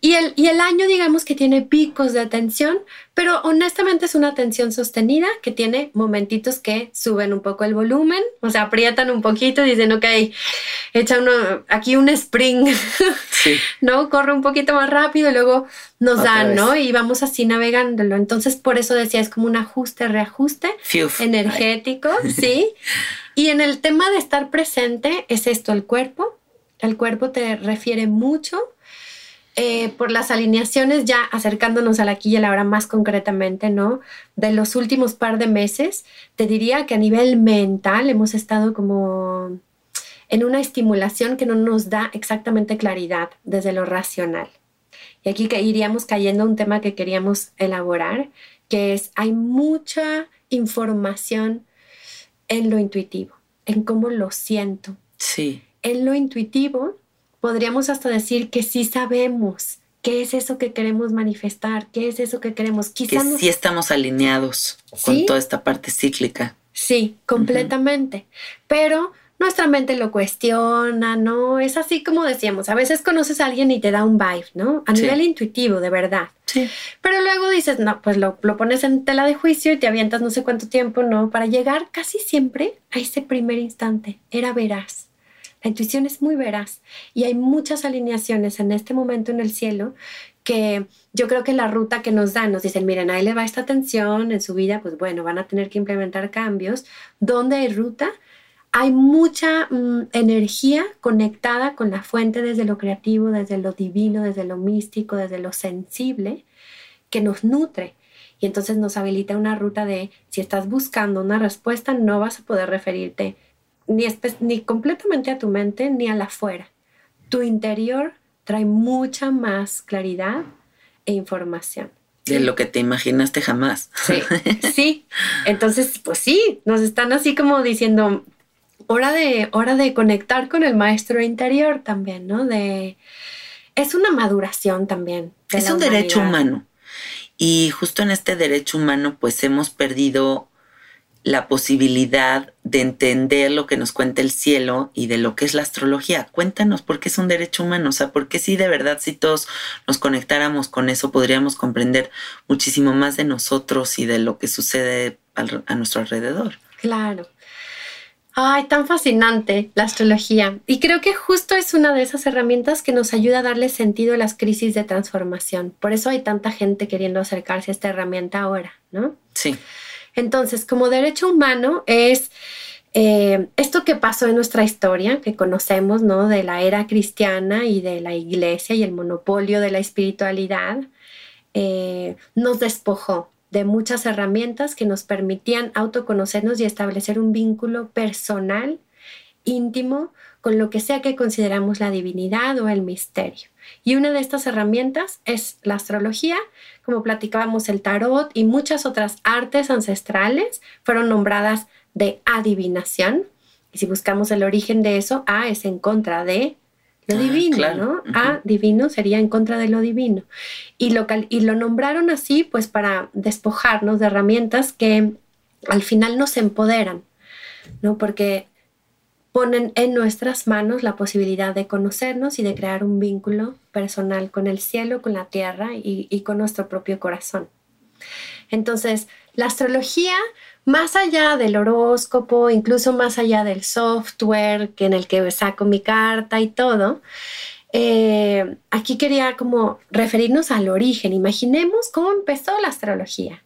y, el, y el año, digamos que tiene picos de atención, pero honestamente es una atención sostenida que tiene momentitos que suben un poco el volumen, o sea, aprietan un poquito y dicen, ok, echa uno, aquí un spring, ¿no? Corre un poquito más rápido y luego nos dan, ¿no? Y vamos así navegándolo. Entonces, por eso decía, es como un ajuste, reajuste energético, ¿sí? Y en el tema de estar presente, es esto, el cuerpo. El cuerpo te refiere mucho eh, por las alineaciones, ya acercándonos a la aquí y a la hora más concretamente, ¿no? De los últimos par de meses, te diría que a nivel mental hemos estado como en una estimulación que no nos da exactamente claridad desde lo racional. Y aquí iríamos cayendo a un tema que queríamos elaborar, que es, hay mucha información en lo intuitivo, en cómo lo siento. Sí. En lo intuitivo podríamos hasta decir que sí sabemos qué es eso que queremos manifestar, qué es eso que queremos. Quizás que sí estamos alineados con toda esta parte cíclica. Sí, completamente. Pero nuestra mente lo cuestiona, ¿no? Es así como decíamos, a veces conoces a alguien y te da un vibe, ¿no? A nivel intuitivo, de verdad. Sí. Pero luego dices, no, pues lo, lo, pones en tela de juicio y te avientas no sé cuánto tiempo, ¿no? Para llegar casi siempre a ese primer instante. Era veraz. La intuición es muy veraz y hay muchas alineaciones en este momento en el cielo que yo creo que la ruta que nos dan, nos dicen, miren, ahí le va esta atención en su vida, pues bueno, van a tener que implementar cambios. ¿Dónde hay ruta? Hay mucha mm, energía conectada con la fuente desde lo creativo, desde lo divino, desde lo místico, desde lo sensible, que nos nutre. Y entonces nos habilita una ruta de si estás buscando una respuesta, no vas a poder referirte ni, ni completamente a tu mente ni a la afuera. Tu interior trae mucha más claridad e información. De lo que te imaginaste jamás. Sí, sí. Entonces, pues sí, nos están así como diciendo, hora de, hora de conectar con el maestro interior también, ¿no? De, es una maduración también. es un derecho humano. Y justo en este derecho humano, pues hemos perdido la posibilidad de entender lo que nos cuenta el cielo y de lo que es la astrología. Cuéntanos por qué es un derecho humano, o sea, por qué si de verdad si todos nos conectáramos con eso podríamos comprender muchísimo más de nosotros y de lo que sucede a nuestro alrededor. Claro. Ay, tan fascinante la astrología. Y creo que justo es una de esas herramientas que nos ayuda a darle sentido a las crisis de transformación. Por eso hay tanta gente queriendo acercarse a esta herramienta ahora, ¿no? Sí. Entonces, como derecho humano es eh, esto que pasó en nuestra historia, que conocemos, ¿no? De la era cristiana y de la iglesia y el monopolio de la espiritualidad, eh, nos despojó de muchas herramientas que nos permitían autoconocernos y establecer un vínculo personal, íntimo, con lo que sea que consideramos la divinidad o el misterio. Y una de estas herramientas es la astrología, como platicábamos el tarot y muchas otras artes ancestrales fueron nombradas de adivinación. Y si buscamos el origen de eso, A es en contra de lo ah, divino, ¿no? A divino sería en contra de lo divino. Y lo, y lo nombraron así, pues para despojarnos de herramientas que al final nos empoderan, ¿no? Porque ponen en nuestras manos la posibilidad de conocernos y de crear un vínculo personal con el cielo, con la tierra y, con nuestro propio corazón. Entonces, la astrología más allá del horóscopo, incluso más allá del software que en el que saco mi carta y todo, eh, aquí quería como referirnos al origen. Imaginemos cómo empezó la astrología.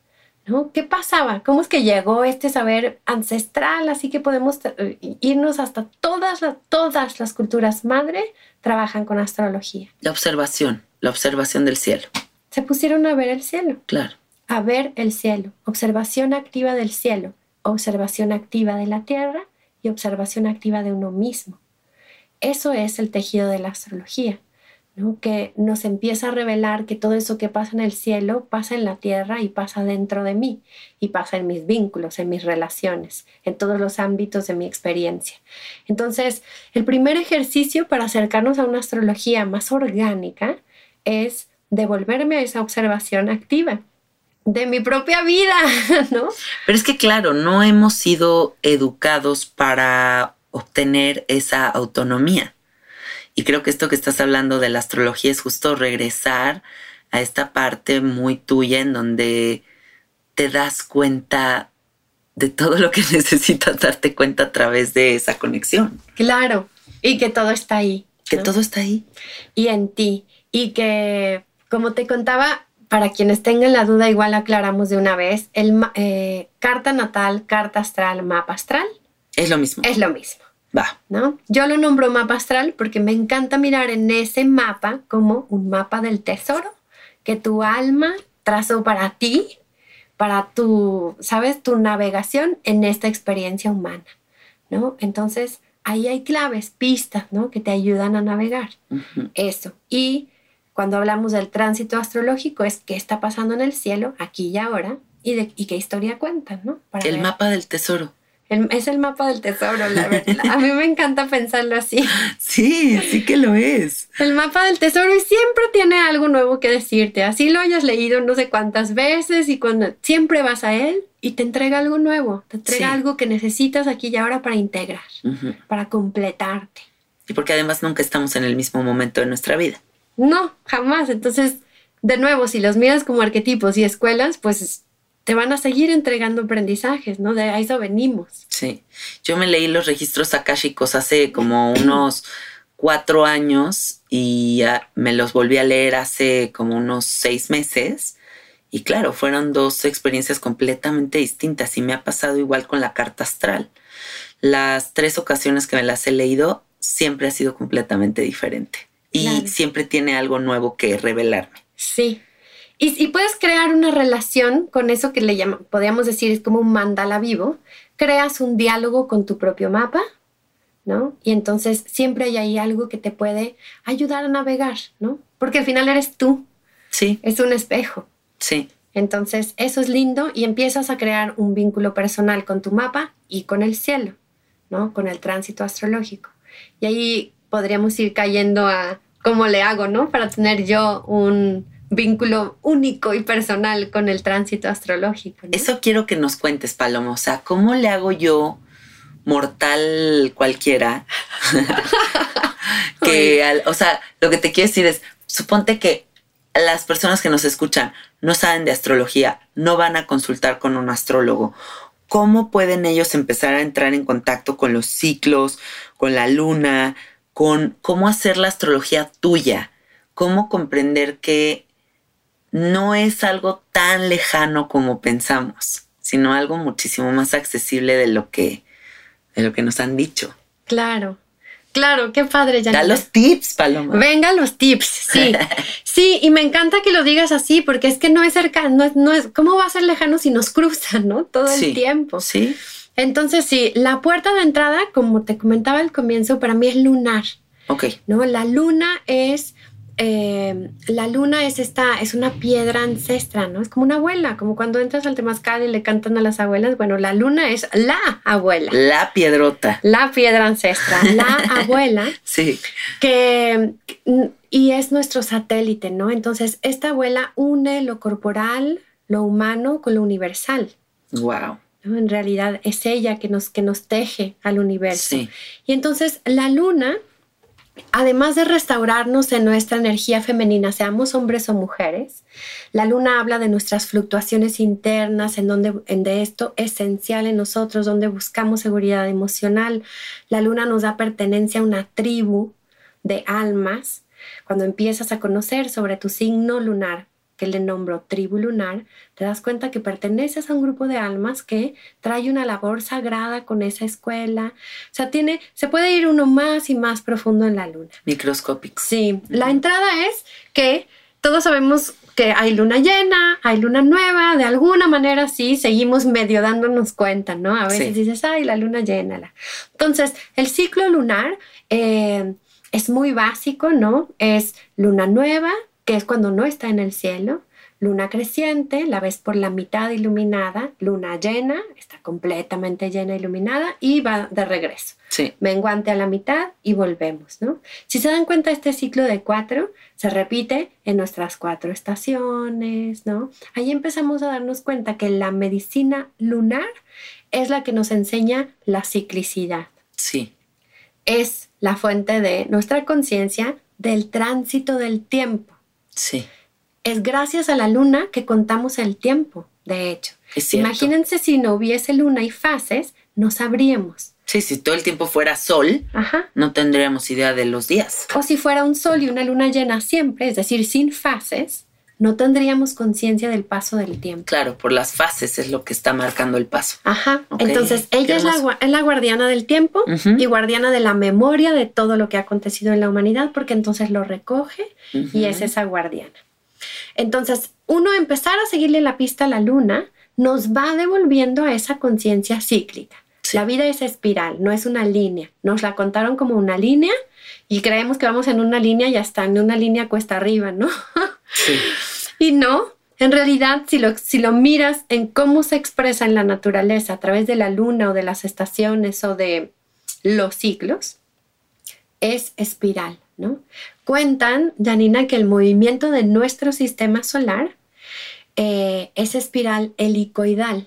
¿No? ¿Qué pasaba? ¿Cómo es que llegó este saber ancestral? Así que podemos eh, irnos hasta todas las, todas las culturas madre trabajan con astrología. La observación, la observación del cielo. Se pusieron a ver el cielo. Claro a ver el cielo, observación activa del cielo, observación activa de la tierra y observación activa de uno mismo. Eso es el tejido de la astrología, que nos empieza a revelar que todo eso que pasa en el cielo pasa en la tierra y pasa dentro de mí y pasa en mis vínculos, en mis relaciones, en todos los ámbitos de mi experiencia. Entonces, el primer ejercicio para acercarnos a una astrología más orgánica es devolverme a esa observación activa de mi propia vida, ¿no? Pero es que claro, no hemos sido educados para obtener esa autonomía. Y creo que esto que estás hablando de la astrología es justo regresar a esta parte muy tuya en donde te das cuenta de todo lo que necesitas darte cuenta a través de esa conexión. Claro, y que todo está ahí. Que todo está ahí. Y en ti. Y que, como te contaba, para quienes tengan la duda, igual aclaramos de una vez, el eh, carta natal, carta astral, mapa astral. Es lo mismo. Es lo mismo. Va. ¿no? Yo lo nombro mapa astral porque me encanta mirar en ese mapa como un mapa del tesoro que tu alma trazó para ti, para tu, ¿sabes? Tu navegación en esta experiencia humana, ¿no? Entonces, ahí hay claves, pistas, ¿no? Que te ayudan a navegar. Eso. Y cuando hablamos del tránsito astrológico es qué está pasando en el cielo, aquí y ahora, y, de, y qué historia cuentan, ¿no? el mapa del tesoro. Es el mapa del tesoro, la verdad. A mí me encanta pensarlo así. Sí, sí que lo es. El mapa del tesoro y siempre tiene algo nuevo que decirte. Así lo hayas leído no sé cuántas veces y cuando siempre vas a él y te entrega algo nuevo, te entrega algo que necesitas aquí y ahora para integrar, para completarte. Y porque además nunca estamos en el mismo momento de nuestra vida. No, jamás. Entonces, de nuevo, si los miras como arquetipos y escuelas, pues te van a seguir entregando aprendizajes, ¿no? De eso venimos. Sí. Yo me leí los registros akáshicos hace como unos cuatro años y me los volví a leer hace como unos seis meses. Y claro, fueron dos experiencias completamente distintas y me ha pasado igual con la carta astral. Las tres ocasiones que me las he leído siempre ha sido completamente diferente y siempre tiene algo nuevo que revelarme. Sí. Y, puedes crear una relación con eso que le llaman, podríamos decir, es como un mandala vivo. Creas un diálogo con tu propio mapa, ¿no? Y entonces siempre hay ahí algo que te puede ayudar a navegar, ¿no? Porque al final eres tú. Sí. Es un espejo. Sí. Entonces, eso es lindo y empiezas a crear un vínculo personal con tu mapa y con el cielo, ¿no? Con el tránsito astrológico. Y ahí podríamos ir cayendo a cómo le hago, ¿no? Para tener yo un vínculo único y personal con el tránsito astrológico. Eso quiero que nos cuentes, Paloma. O sea, ¿cómo le hago yo, mortal cualquiera? que, o sea, lo que te quiero decir es, suponte que las personas que nos escuchan no saben de astrología, no van a consultar con un astrólogo. ¿Cómo pueden ellos empezar a entrar en contacto con los ciclos, con la luna, con cómo hacer la astrología tuya? ¿Cómo comprender que no es algo tan lejano como pensamos, sino algo muchísimo más accesible de lo que, de lo que nos han dicho? Claro. Claro, qué padre, ya. Da los tips, Paloma. Venga, los tips, sí. sí, y me encanta que lo digas así, porque es que no es cercano, no es, ¿cómo va a ser lejano si nos cruzan, no? Todo el tiempo. Sí. Entonces, sí, la puerta de entrada, como te comentaba al comienzo, para mí es lunar. Ok. ¿No? La luna es eh, la luna es esta, es una piedra ancestra, ¿no? Es como una abuela, como cuando entras al temazcal y le cantan a las abuelas. Bueno, la luna es la abuela. La piedrota. La piedra ancestra, la abuela. Sí. Que, y es nuestro satélite, ¿no? Entonces, esta abuela une lo corporal, lo humano con lo universal. Wow. En realidad es ella que nos, que nos teje al universo. Sí. Y entonces la luna además de restaurarnos en nuestra energía femenina, seamos hombres o mujeres, la luna habla de nuestras fluctuaciones internas, en donde en de esto esencial en nosotros, donde buscamos seguridad emocional. La luna nos da pertenencia a una tribu de almas. Cuando empiezas a conocer sobre tu signo lunar, que le nombro tribu lunar, te das cuenta que perteneces a un grupo de almas que trae una labor sagrada con esa escuela. O sea, tiene, se puede ir uno más y más profundo en la luna. Microscópico. Sí, la entrada es que todos sabemos que hay luna llena, hay luna nueva, de alguna manera sí, seguimos medio dándonos cuenta, ¿no? A veces dices, ay, la luna llena. Entonces, el ciclo lunar eh, es muy básico, ¿no? Es luna nueva, que es cuando no está en el cielo, luna creciente, la ves por la mitad iluminada, luna llena, está completamente llena, iluminada y va de regreso. Sí. Menguante a la mitad y volvemos, ¿no? Si se dan cuenta, este ciclo de cuatro se repite en nuestras cuatro estaciones, ¿no? Ahí empezamos a darnos cuenta que la medicina lunar es la que nos enseña la ciclicidad. Sí. Es la fuente de nuestra conciencia del tránsito del tiempo. Sí. Es gracias a la luna que contamos el tiempo, de hecho. Imagínense si no hubiese luna y fases, no sabríamos. Sí, si todo el tiempo fuera sol, no tendríamos idea de los días. O si fuera un sol y una luna llena siempre, es decir, sin fases, no tendríamos conciencia del paso del tiempo. Claro, por las fases es lo que está marcando el paso. Ajá. Entonces, ella es la, guardiana del tiempo y guardiana de la memoria de todo lo que ha acontecido en la humanidad, porque entonces lo recoge y es esa guardiana. Entonces, uno empezar a seguirle la pista a la luna nos va devolviendo a esa conciencia cíclica. La vida es espiral, no es una línea. Nos la contaron como una línea y creemos que vamos en una línea y hasta en una línea cuesta arriba, ¿no? Sí. y no, en realidad, si lo, si lo miras en cómo se expresa en la naturaleza a través de la luna o de las estaciones o de los ciclos, es espiral, ¿no? Cuentan, Janina, que el movimiento de nuestro sistema solar eh, es espiral helicoidal,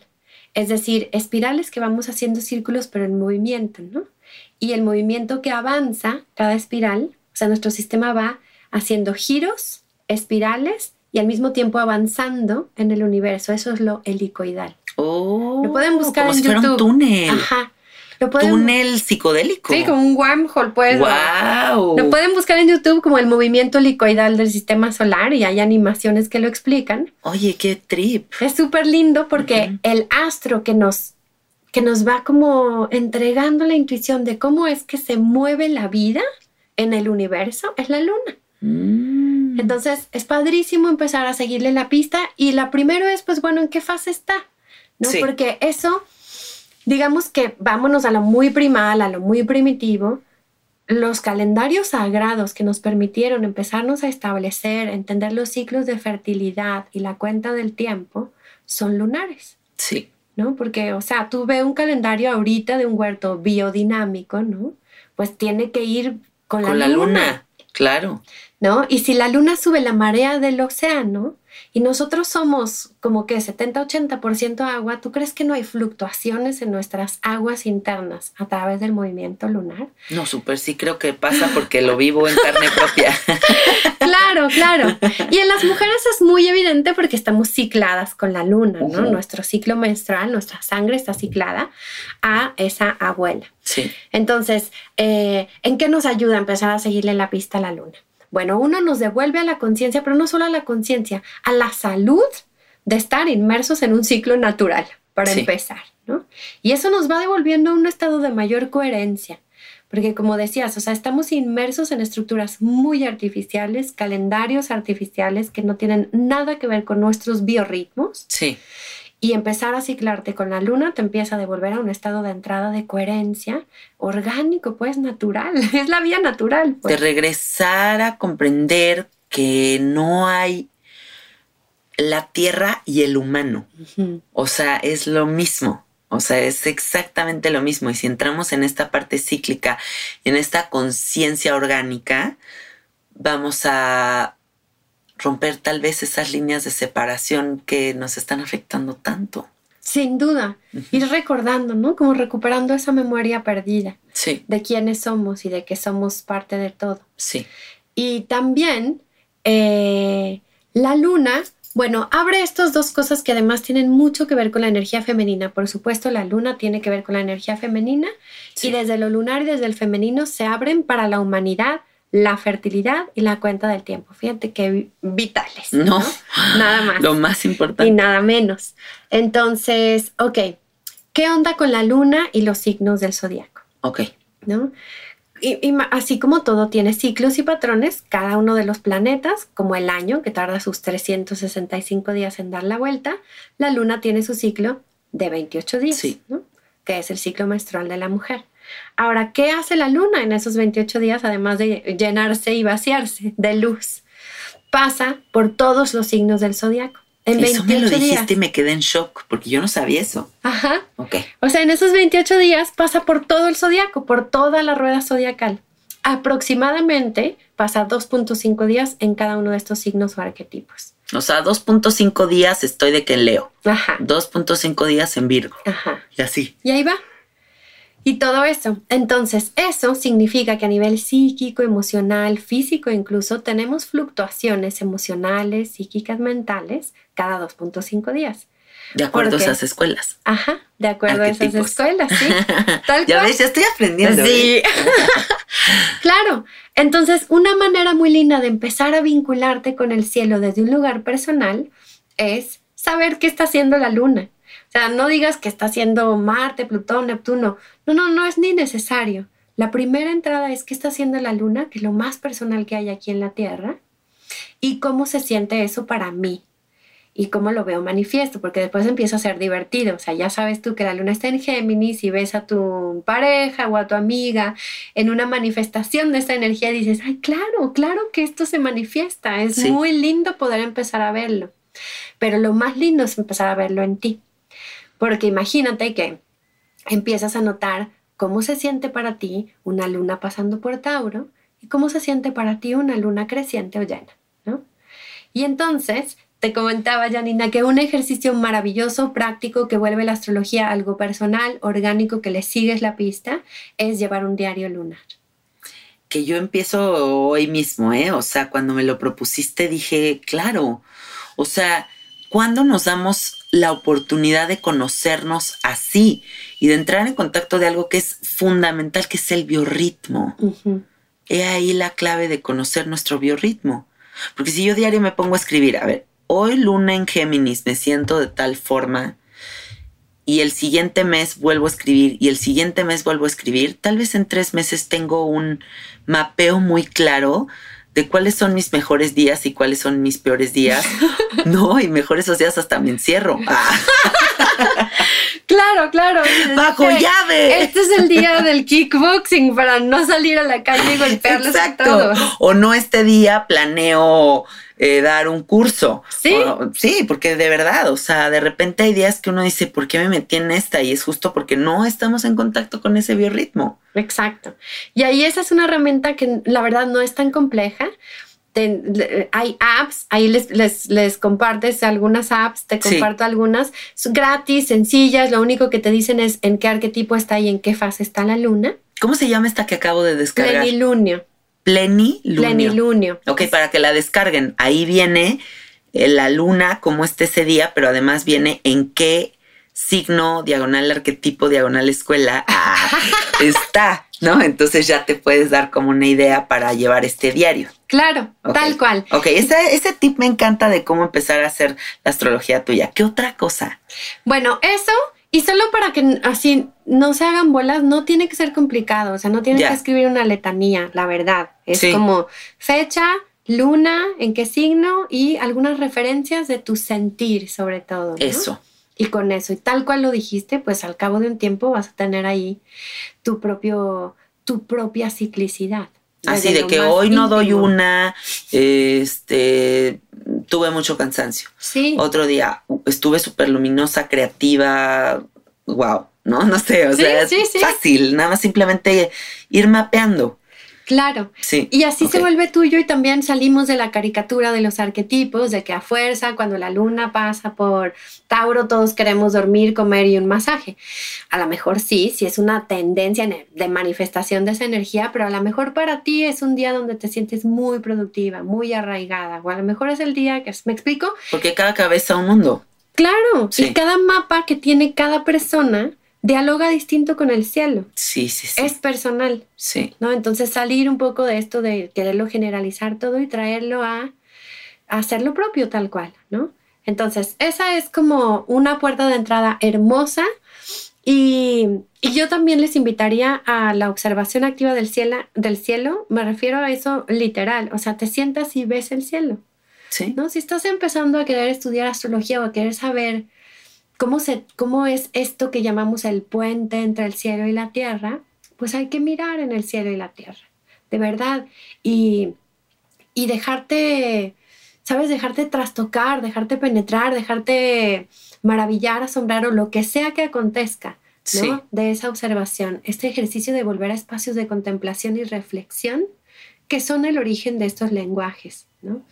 es decir, espirales que vamos haciendo círculos pero en movimiento, ¿no? y el movimiento que avanza cada espiral, o sea, nuestro sistema va haciendo giros, espirales y al mismo tiempo avanzando en el universo. Eso es lo helicoidal. Oh, lo pueden buscar como en si YouTube. Fuera un túnel. Ajá. Lo pueden, túnel psicodélico. Sí, como un wormhole, pues. Wow. Lo pueden buscar en YouTube como el movimiento helicoidal del sistema solar y hay animaciones que lo explican. Oye, qué trip. Es súper lindo porque el astro que nos que nos va como entregando la intuición de cómo es que se mueve la vida en el universo es la luna. Mm. Entonces es padrísimo empezar a seguirle la pista y la primero es, pues bueno, ¿en qué fase está? ¿No? Porque eso, digamos que vámonos a lo muy primal, a lo muy primitivo, los calendarios sagrados que nos permitieron empezarnos a establecer, entender los ciclos de fertilidad y la cuenta del tiempo, son lunares. Sí. ¿No? Porque, o sea, tú ves un calendario ahorita de un huerto biodinámico, ¿no? Pues tiene que ir con, con la, luna. Claro. ¿No? Y si la luna sube la marea del océano, y nosotros somos como que 70-80% agua, ¿tú crees que no hay fluctuaciones en nuestras aguas internas a través del movimiento lunar? No, súper sí creo que pasa porque lo vivo en carne propia. claro, claro. Y en las mujeres es muy evidente porque estamos cicladas con la luna, ¿no? Nuestro ciclo menstrual, nuestra sangre está ciclada a esa abuela. Sí. Entonces, eh, ¿en qué nos ayuda a empezar a seguirle la pista a la luna? Bueno, uno nos devuelve a la conciencia, pero no solo a la conciencia, a la salud de estar inmersos en un ciclo natural, para empezar, ¿no? Y eso nos va devolviendo a un estado de mayor coherencia, porque como decías, o sea, estamos inmersos en estructuras muy artificiales, calendarios artificiales que no tienen nada que ver con nuestros biorritmos. Sí y empezar a ciclarte con la luna te empieza a devolver a un estado de entrada de coherencia orgánico, pues natural, es la vía natural. Pues. De regresar a comprender que no hay la tierra y el humano. O sea, es lo mismo. O sea, es exactamente lo mismo. Y si entramos en esta parte cíclica, en esta conciencia orgánica, vamos a romper tal vez esas líneas de separación que nos están afectando tanto. Sin duda, ir recordando, ¿no? Como recuperando esa memoria perdida sí. de quiénes somos y de que somos parte de todo. Sí. Y también eh, la luna, bueno, abre estas dos cosas que además tienen mucho que ver con la energía femenina. Por supuesto, la luna tiene que ver con la energía femenina y desde lo lunar y desde el femenino se abren para la humanidad la fertilidad y la cuenta del tiempo. Fíjate qué vitales. No, nada más. Lo más importante. Y nada menos. Entonces, ok, ¿qué onda con la luna y los signos del zodiaco? Ok. ¿No? Y, así como todo tiene ciclos y patrones, cada uno de los planetas, como el año, que tarda sus 365 días en dar la vuelta, la luna tiene su ciclo de 28 días, ¿no? que es el ciclo menstrual de la mujer. Ahora, ¿qué hace la luna en esos 28 días, además de llenarse y vaciarse de luz? Pasa por todos los signos del zodiaco. En eso me lo dijiste y me quedé en shock porque yo no sabía eso. Ajá. Ok. O sea, en esos 28 días pasa por todo el zodiaco, por toda la rueda zodiacal. Aproximadamente pasa 2.5 días en cada uno de estos signos o arquetipos. O sea, 2.5 días estoy de que en Leo. Ajá. 2.5 días en Virgo. Ajá. Y así. Y ahí va y todo eso. Entonces, eso significa que a nivel psíquico, emocional, físico incluso, tenemos fluctuaciones emocionales, psíquicas, mentales cada 2.5 días. De acuerdo a esas escuelas. Ajá, de acuerdo a esas escuelas, sí. Tal ya ves, ya estoy aprendiendo. Sí. ¿eh? claro. Entonces, una manera muy linda de empezar a vincularte con el cielo desde un lugar personal es saber qué está haciendo la luna. O sea, no digas que está haciendo Marte, Plutón, Neptuno. No, no, no es ni necesario. La primera entrada es qué está haciendo la luna, que es lo más personal que hay aquí en la Tierra, y cómo se siente eso para mí y cómo lo veo manifiesto, porque después empieza a ser divertido. O sea, ya sabes tú que la luna está en Géminis y ves a tu pareja o a tu amiga en una manifestación de esta energía y dices, ay, claro, claro que esto se manifiesta. Es muy lindo poder empezar a verlo. Pero lo más lindo es empezar a verlo en ti. Porque imagínate que empiezas a notar cómo se siente para ti una luna pasando por Tauro y cómo se siente para ti una luna creciente o llena, ¿no? Y entonces te comentaba, Janina, que un ejercicio maravilloso, práctico, que vuelve la astrología algo personal, orgánico, que le sigues la pista, es llevar un diario lunar. Que yo empiezo hoy mismo, ¿eh? O sea, cuando me lo propusiste dije, claro, o sea, ¿cuándo nos damos la oportunidad de conocernos así y de entrar en contacto de algo que es fundamental, que es el biorritmo. He ahí la clave de conocer nuestro biorritmo. Porque si yo diario me pongo a escribir, a ver, hoy luna en Géminis me siento de tal forma y el siguiente mes vuelvo a escribir y el siguiente mes vuelvo a escribir, tal vez en tres meses tengo un mapeo muy claro de cuáles son mis mejores días y cuáles son mis peores días. no, y mejor esos días hasta me encierro. Ah. Claro, claro. Bajo llave. Este es el día del kickboxing para no salir a la calle y golpearles Exacto. O no este día planeo eh, dar un curso. Sí. sí, porque de verdad, o sea, de repente hay días que uno dice, ¿por qué me metí en esta? Y es justo porque no estamos en contacto con ese biorritmo. Exacto. Y ahí esa es una herramienta que la verdad no es tan compleja hay apps, ahí les, les, compartes algunas apps, te comparto algunas, gratis, sencillas, lo único que te dicen es en qué arquetipo está y en qué fase está la luna. ¿Cómo se llama esta que acabo de descargar? Plenilunio. Plenilunio. Plenilunio. Ok, para que la descarguen. Ahí viene eh, la luna, como esté ese día, pero además viene en qué signo, diagonal arquetipo, diagonal escuela ah, está, ¿no? Entonces ya te puedes dar como una idea para llevar este diario. Claro, tal cual. Ok, ese, ese tip me encanta de cómo empezar a hacer la astrología tuya. ¿Qué otra cosa? Bueno, eso y solo para que así no se hagan bolas, no tiene que ser complicado, o sea, no tienes que escribir una letanía, la verdad. Es como fecha, luna, en qué signo y algunas referencias de tu sentir sobre todo. Eso y con eso, y tal cual lo dijiste, pues al cabo de un tiempo vas a tener ahí tu propio, tu propia ciclicidad. Así de, que hoy no doy una, este, tuve mucho cansancio. Sí. Otro día estuve súper luminosa, creativa, wow, ¿no? No sé, o sea, es fácil, nada más simplemente ir mapeando. Claro. Sí. Y así se vuelve tuyo y también salimos de la caricatura de los arquetipos, de que a fuerza, cuando la luna pasa por Tauro, todos queremos dormir, comer y un masaje. A lo mejor sí, sí es una tendencia de manifestación de esa energía, pero a lo mejor para ti es un día donde te sientes muy productiva, muy arraigada, o a lo mejor es el día que, ¿me explico? Porque cada cabeza un mundo. Claro, y cada mapa que tiene cada persona dialoga distinto con el cielo. Sí, sí, sí. Es personal. Sí. ¿No? Entonces salir un poco de esto de quererlo generalizar todo y traerlo a, hacer lo propio tal cual, ¿no? Entonces, esa es como una puerta de entrada hermosa y, y, yo también les invitaría a la observación activa del cielo, del cielo, me refiero a eso literal, o sea, te sientas y ves el cielo. Sí. ¿No? Si estás empezando a querer estudiar astrología o a querer saber ¿Cómo, se, ¿Cómo es esto que llamamos el puente entre el cielo y la tierra? Pues hay que mirar en el cielo y la tierra, de verdad. Y, y dejarte, ¿sabes? Dejarte trastocar, dejarte penetrar, dejarte maravillar, asombrar o lo que sea que acontezca. ¿no? De esa observación, este ejercicio de volver a espacios de contemplación y reflexión que son el origen de estos lenguajes, ¿no?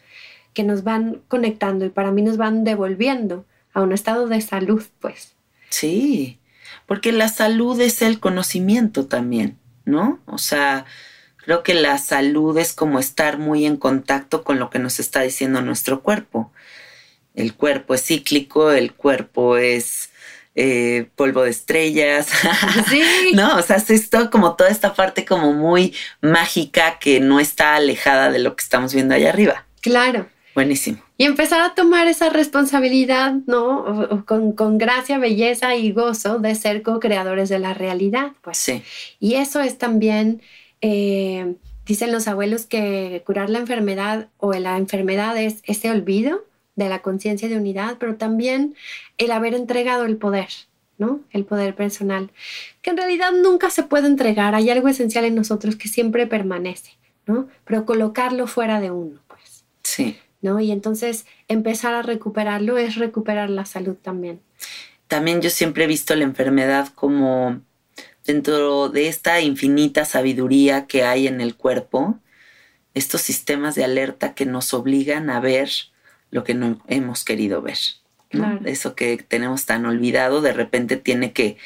que nos van conectando y para mí nos van devolviendo a un estado de salud, pues. Sí, porque la salud es el conocimiento también, ¿no? O sea, creo que la salud es como estar muy en contacto con lo que nos está diciendo nuestro cuerpo. El cuerpo es cíclico, el cuerpo es eh, polvo de estrellas. Sí. no, o sea, es todo como toda esta parte como muy mágica que no está alejada de lo que estamos viendo allá arriba. Claro. Buenísimo. Y empezar a tomar esa responsabilidad, ¿no? Con, gracia, belleza y gozo de ser co-creadores de la realidad. Pues. Sí. Y eso es también, eh, dicen los abuelos, que curar la enfermedad o la enfermedad es ese olvido de la conciencia de unidad, pero también el haber entregado el poder, ¿no? El poder personal, que en realidad nunca se puede entregar. Hay algo esencial en nosotros que siempre permanece, ¿no? Pero colocarlo fuera de uno, pues. Sí. ¿No? Y entonces empezar a recuperarlo es recuperar la salud también. También yo siempre he visto la enfermedad como dentro de esta infinita sabiduría que hay en el cuerpo, estos sistemas de alerta que nos obligan a ver lo que no hemos querido ver. Eso que tenemos tan olvidado, de repente tiene que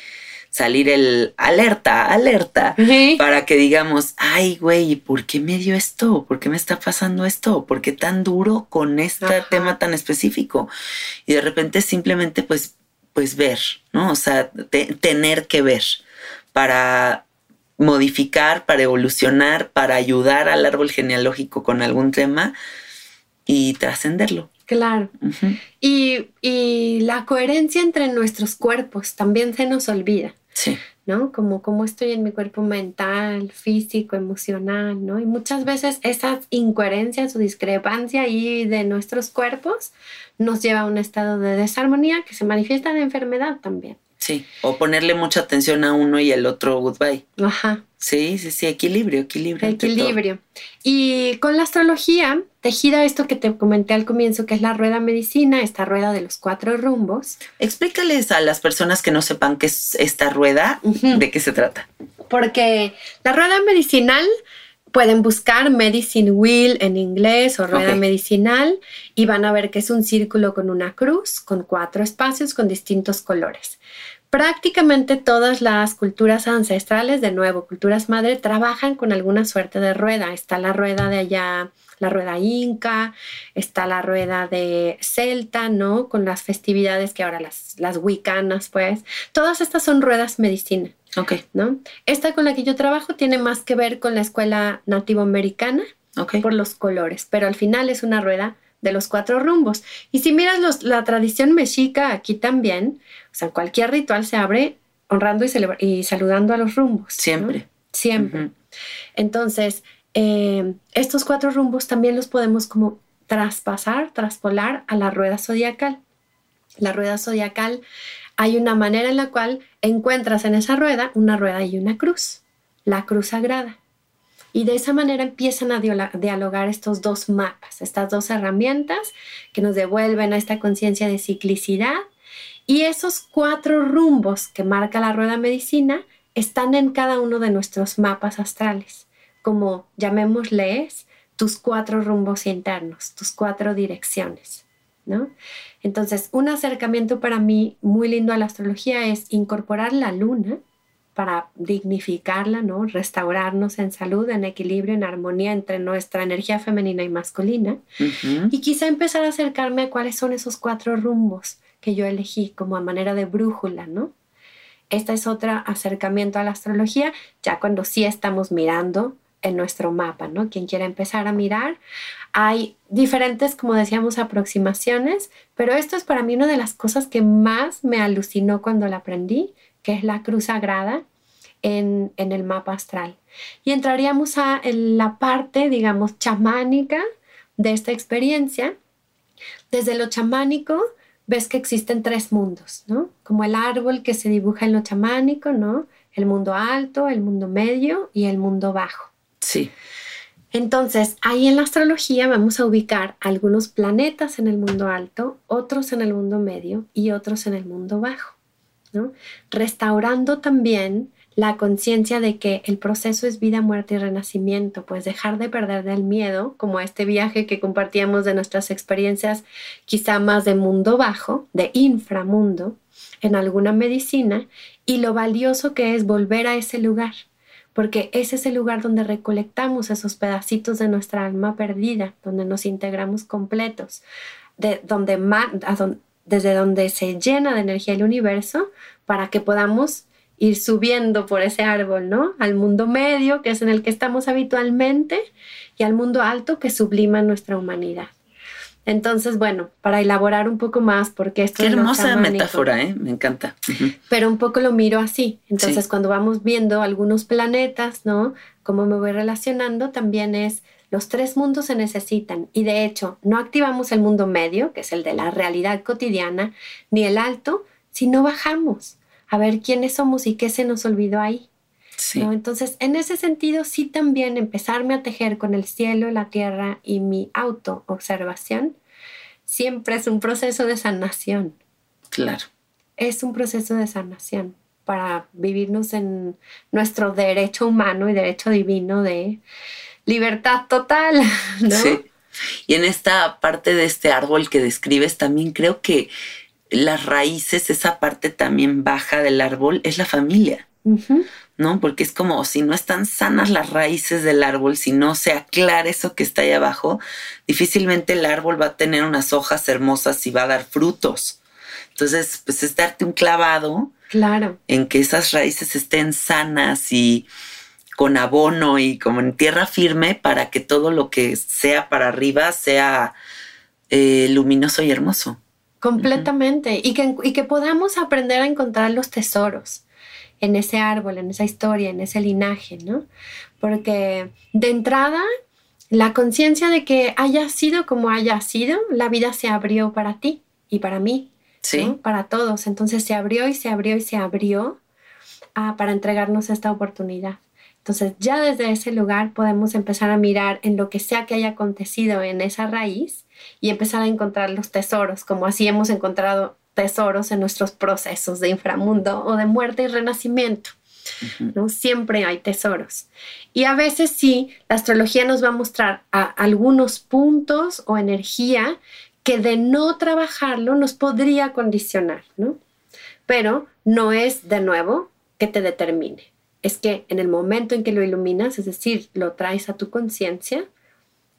salir el alerta, alerta, para que digamos, ay, güey, ¿por qué me dio esto? ¿Por qué me está pasando esto? ¿Por qué tan duro con este tema tan específico? Y de repente simplemente pues, pues ver, ¿no? O sea, tener que ver para modificar, para evolucionar, para ayudar al árbol genealógico con algún tema y trascenderlo. Claro. y, y, la coherencia entre nuestros cuerpos también se nos olvida. Sí. ¿no? Como cómo estoy en mi cuerpo mental, físico, emocional, ¿no? Y muchas veces esas incoherencias o discrepancia ahí de nuestros cuerpos nos lleva a un estado de desarmonía que se manifiesta de enfermedad también. Sí, o ponerle mucha atención a uno y el otro goodbye. Ajá. Sí, sí, sí, equilibrio, equilibrio. Equilibrio. Y con la astrología, tejida esto que te comenté al comienzo, que es la rueda medicina, esta rueda de los cuatro rumbos. Explícales a las personas que no sepan qué es esta rueda, de qué se trata. Porque la rueda medicinal pueden buscar Medicine Wheel en inglés o rueda medicinal y van a ver que es un círculo con una cruz, con cuatro espacios con distintos colores prácticamente todas las culturas ancestrales, de nuevo, culturas madre, trabajan con alguna suerte de rueda. Está la rueda de allá, la rueda inca, está la rueda de celta, ¿no? Con las festividades que ahora las, las wicanas, pues. Todas estas son ruedas medicina. Ok. ¿No? Esta con la que yo trabajo tiene más que ver con la escuela nativoamericana americana por los colores, pero al final es una rueda de los cuatro rumbos. Y si miras la tradición mexica aquí también, o sea, cualquier ritual se abre honrando y, saludando a los rumbos. Siempre. Siempre. Entonces, eh, estos cuatro rumbos también los podemos como traspasar, traspolar a la rueda zodiacal. La rueda zodiacal, hay una manera en la cual encuentras en esa rueda una rueda y una cruz, la cruz sagrada. Y de esa manera empiezan a dialogar estos dos mapas, estas dos herramientas que nos devuelven a esta conciencia de ciclicidad. Y esos cuatro rumbos que marca la rueda medicina están en cada uno de nuestros mapas astrales, como llamémosles tus cuatro rumbos internos, tus cuatro direcciones. ¿no? Entonces, un acercamiento para mí muy lindo a la astrología es incorporar la luna para dignificarla, ¿no? Restaurarnos en salud, en equilibrio, en armonía entre nuestra energía femenina y masculina. Y quizá empezar a acercarme a cuáles son esos cuatro rumbos que yo elegí como a manera de brújula, ¿no? Este es otro acercamiento a la astrología, ya cuando sí estamos mirando en nuestro mapa, ¿no? Quien quiera empezar a mirar. Hay diferentes, como decíamos, aproximaciones, pero esto es para mí una de las cosas que más me alucinó cuando la aprendí, que es la cruz sagrada en, el mapa astral. Y entraríamos a la parte, digamos, chamánica de esta experiencia. Desde lo chamánico, ves que existen tres mundos, ¿no? Como el árbol que se dibuja en lo chamánico, ¿no? El mundo alto, el mundo medio y el mundo bajo. Sí. Entonces, ahí en la astrología vamos a ubicar algunos planetas en el mundo alto, otros en el mundo medio y otros en el mundo bajo. Restaurando también la conciencia de que el proceso es vida, muerte y renacimiento, pues dejar de perder del miedo, como este viaje que compartíamos de nuestras experiencias quizá más de mundo bajo, de inframundo, en alguna medicina, y lo valioso que es volver a ese lugar, porque ese es el lugar donde recolectamos esos pedacitos de nuestra alma perdida, donde nos integramos completos, desde donde se llena de energía el universo para que podamos ir subiendo por ese árbol, ¿no? Al mundo medio, que es en el que estamos habitualmente, y al mundo alto que sublima nuestra humanidad. Entonces, bueno, para elaborar un poco más, porque esto Qué hermosa metáfora, ¿eh? Me encanta. Pero un poco lo miro así. Entonces, cuando vamos viendo algunos planetas, ¿no? Cómo me voy relacionando, también es los tres mundos se necesitan y de hecho no activamos el mundo medio, que es el de la realidad cotidiana, ni el alto, si no bajamos a ver quiénes somos y qué se nos olvidó ahí. Entonces, en ese sentido, sí también empezarme a tejer con el cielo, la tierra y mi auto-observación, siempre es un proceso de sanación. Claro. Es un proceso de sanación para vivirnos en nuestro derecho humano y derecho divino de libertad total, ¿no? Sí. Y en esta parte de este árbol que describes, también creo que las raíces, esa parte también baja del árbol, es la familia. ¿No? Porque es como si no están sanas las raíces del árbol, si no se aclara eso que está ahí abajo, difícilmente el árbol va a tener unas hojas hermosas y va a dar frutos. Entonces, pues es darte un clavado claro. en que esas raíces estén sanas y, con abono y como en tierra firme para que todo lo que sea para arriba sea eh, luminoso y hermoso. Completamente. y, que, y que podamos aprender a encontrar los tesoros en ese árbol, en esa historia, en ese linaje, ¿no? Porque de entrada, la conciencia de que haya sido como haya sido, la vida se abrió para ti y para mí, Sí. para todos. Entonces se abrió y se abrió y se abrió ah, para entregarnos esta oportunidad. Entonces ya desde ese lugar podemos empezar a mirar en lo que sea que haya acontecido en esa raíz y empezar a encontrar los tesoros, como así hemos encontrado tesoros en nuestros procesos de inframundo o de muerte y renacimiento. ¿no? Siempre hay tesoros. Y a veces sí, la astrología nos va a mostrar a algunos puntos o energía que de no trabajarlo nos podría condicionar, ¿no? Pero no es de nuevo que te determine. Es que en el momento en que lo iluminas, es decir, lo traes a tu conciencia,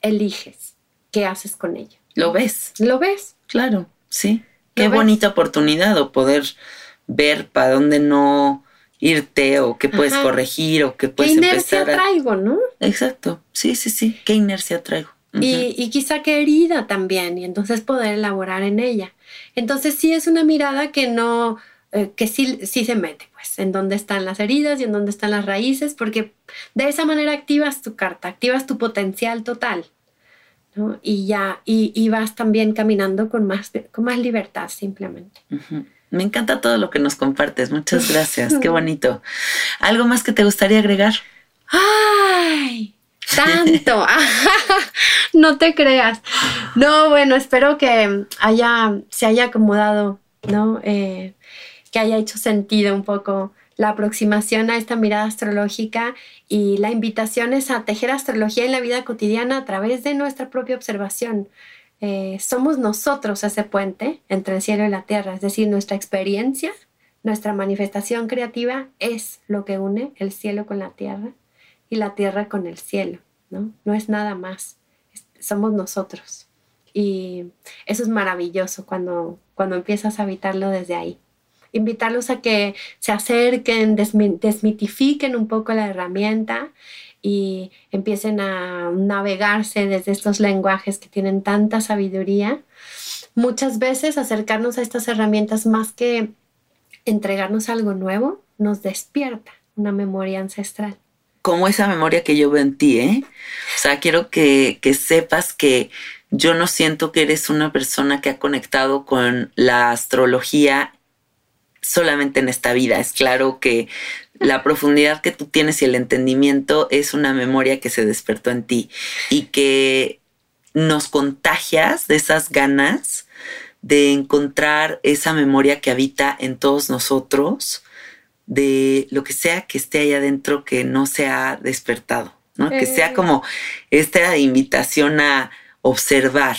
eliges qué haces con ello. Lo ves, ¿Lo ves? claro, sí. Qué bonita oportunidad o poder ver para dónde no irte o qué puedes Ajá. corregir o qué ¿Qué puedes inercia empezar a... traigo, no? Exacto, sí, sí, sí. ¿Qué inercia traigo? Y, y quizá qué herida también, y entonces poder elaborar en ella. Entonces sí es una mirada que no, eh, que sí, sí se mete, pues, en dónde están las heridas y en dónde están las raíces, porque de esa manera activas tu carta, activas tu potencial total, ¿no? Y ya, y, y vas también caminando con más, con más libertad simplemente. Me encanta todo lo que nos compartes. Muchas gracias. Qué bonito. ¿Algo más que te gustaría agregar? ¡Ay! Tanto. no te creas. No, bueno, espero que haya, se haya acomodado, ¿no? Eh, que haya hecho sentido un poco la aproximación a esta mirada astrológica y la invitación es a tejer astrología en la vida cotidiana a través de nuestra propia observación. Eh, somos nosotros ese puente entre el cielo y la tierra, es decir, nuestra experiencia, nuestra manifestación creativa es lo que une el cielo con la tierra y la tierra con el cielo, ¿no? No es nada más, somos nosotros. Y eso es maravilloso cuando, cuando empiezas a habitarlo desde ahí. Invitarlos a que se acerquen, desmi- desmitifiquen un poco la herramienta y empiecen a navegarse desde estos lenguajes que tienen tanta sabiduría. Muchas veces acercarnos a estas herramientas más que entregarnos algo nuevo, nos despierta una memoria ancestral. Como esa memoria que yo veo en ti, ¿eh? O sea, quiero que, que sepas que yo no siento que eres una persona que ha conectado con la astrología solamente en esta vida. Es claro que la profundidad que tú tienes y el entendimiento es una memoria que se despertó en ti y que nos contagias de esas ganas de encontrar esa memoria que habita en todos nosotros, de lo que sea que esté ahí adentro que no se ha despertado, ¿no? Que sea Eh. como esta invitación a observar,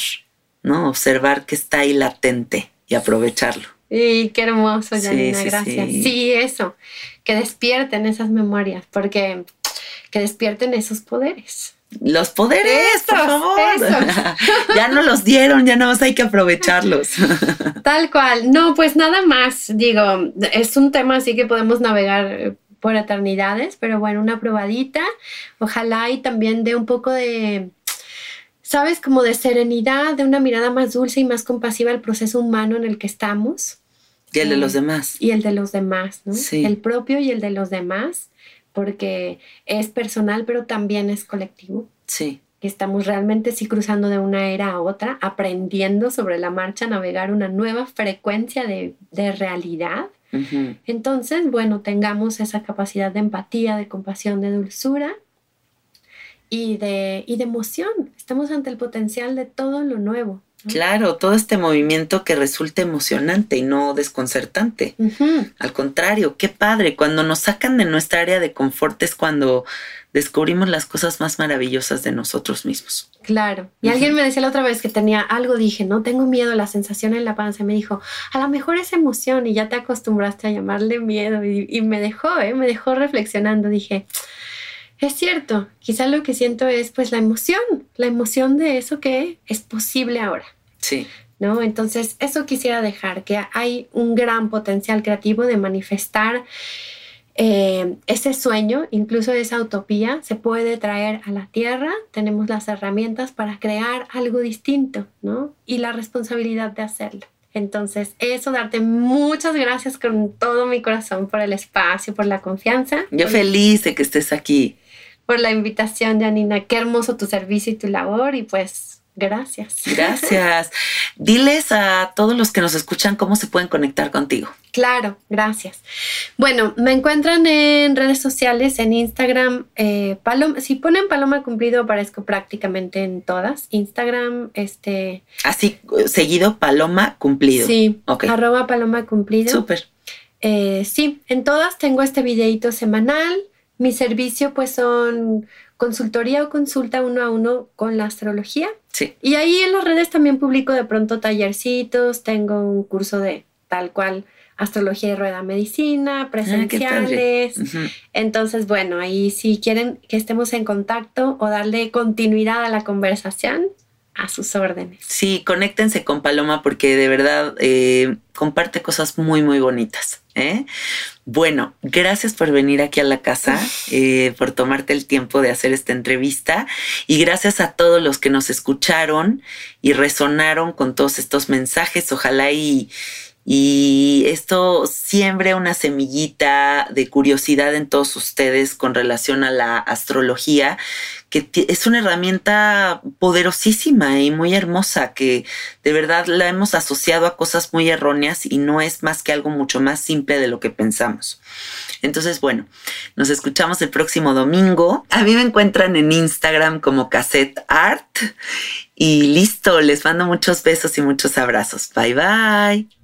¿no? Observar que está ahí latente y aprovecharlo. Y qué hermoso, Sí, Janina, sí, gracias. sí. Sí. eso, que despierten esas memorias, porque que despierten esos poderes. Los poderes, por favor. esos. ya no los dieron, ya nada más hay que aprovecharlos. Tal cual. No, pues nada más. Digo, es un tema así que podemos navegar eh, por eternidades, pero bueno, una probadita. Ojalá y también de un poco de, sabes, como de serenidad, de una mirada más dulce y más compasiva al proceso humano en el que estamos y el de los demás. y el de los demás, ¿no? Sí. El propio y el de los demás, porque es personal, pero también es colectivo. Sí. Estamos realmente sí cruzando de una era a otra, aprendiendo sobre la marcha a navegar una nueva frecuencia de, de realidad. Entonces, bueno, tengamos esa capacidad de empatía, de compasión, de dulzura y de, y de emoción. Estamos ante el potencial de todo lo nuevo. Claro, todo este movimiento que resulta emocionante y no desconcertante. Al contrario, qué padre. Cuando nos sacan de nuestra área de confort es cuando descubrimos las cosas más maravillosas de nosotros mismos. Claro. Y alguien me decía la otra vez que tenía algo, dije, no tengo miedo, la sensación en la panza. Me dijo, a lo mejor es emoción y ya te acostumbraste a llamarle miedo. Y, y me dejó, ¿eh? me dejó reflexionando. Dije, es cierto, quizá lo que siento es pues la emoción, la emoción de eso que es posible ahora. Sí, ¿no? Entonces, eso quisiera dejar, que hay un gran potencial creativo de manifestar eh, ese sueño, incluso esa utopía, se puede traer a la tierra, tenemos las herramientas para crear algo distinto, ¿no? Y la responsabilidad de hacerlo. Entonces, eso, darte muchas gracias con todo mi corazón por el espacio, por la confianza. Yo feliz de que estés aquí. Por la invitación, Janina. Qué hermoso tu servicio y tu labor y pues Gracias. Gracias. Diles a todos los que nos escuchan cómo se pueden conectar contigo. Claro, gracias. Bueno, me encuentran en redes sociales, en Instagram. Eh, Paloma, si ponen Paloma Cumplido, aparezco prácticamente en todas. Instagram, este. Así, seguido Paloma Cumplido. Sí, arroba Paloma Cumplido. Súper. Eh, sí, en todas tengo este videito semanal. Mi servicio, pues, son consultoría o consulta uno a uno con la astrología. Sí. Y ahí en las redes también publico de pronto tallercitos, tengo un curso de tal cual astrología y rueda medicina, ah, presenciales. Entonces, bueno, ahí si quieren que estemos en contacto o darle continuidad a la conversación, a sus órdenes. Sí, conéctense con Paloma porque de verdad eh, comparte cosas muy, muy bonitas. ¿eh? Bueno, gracias por venir aquí a la casa, eh, por tomarte el tiempo de hacer esta entrevista y gracias a todos los que nos escucharon y resonaron con todos estos mensajes. Ojalá y, y esto siembre una semillita de curiosidad en todos ustedes con relación a la astrología, que es una herramienta poderosísima y muy hermosa, que de verdad la hemos asociado a cosas muy erróneas y no es más que algo mucho más simple de lo que pensamos. Entonces, bueno, nos escuchamos el próximo domingo. A mí me encuentran en Instagram como Cassette Art. Y listo, les mando muchos besos y muchos abrazos. Bye bye.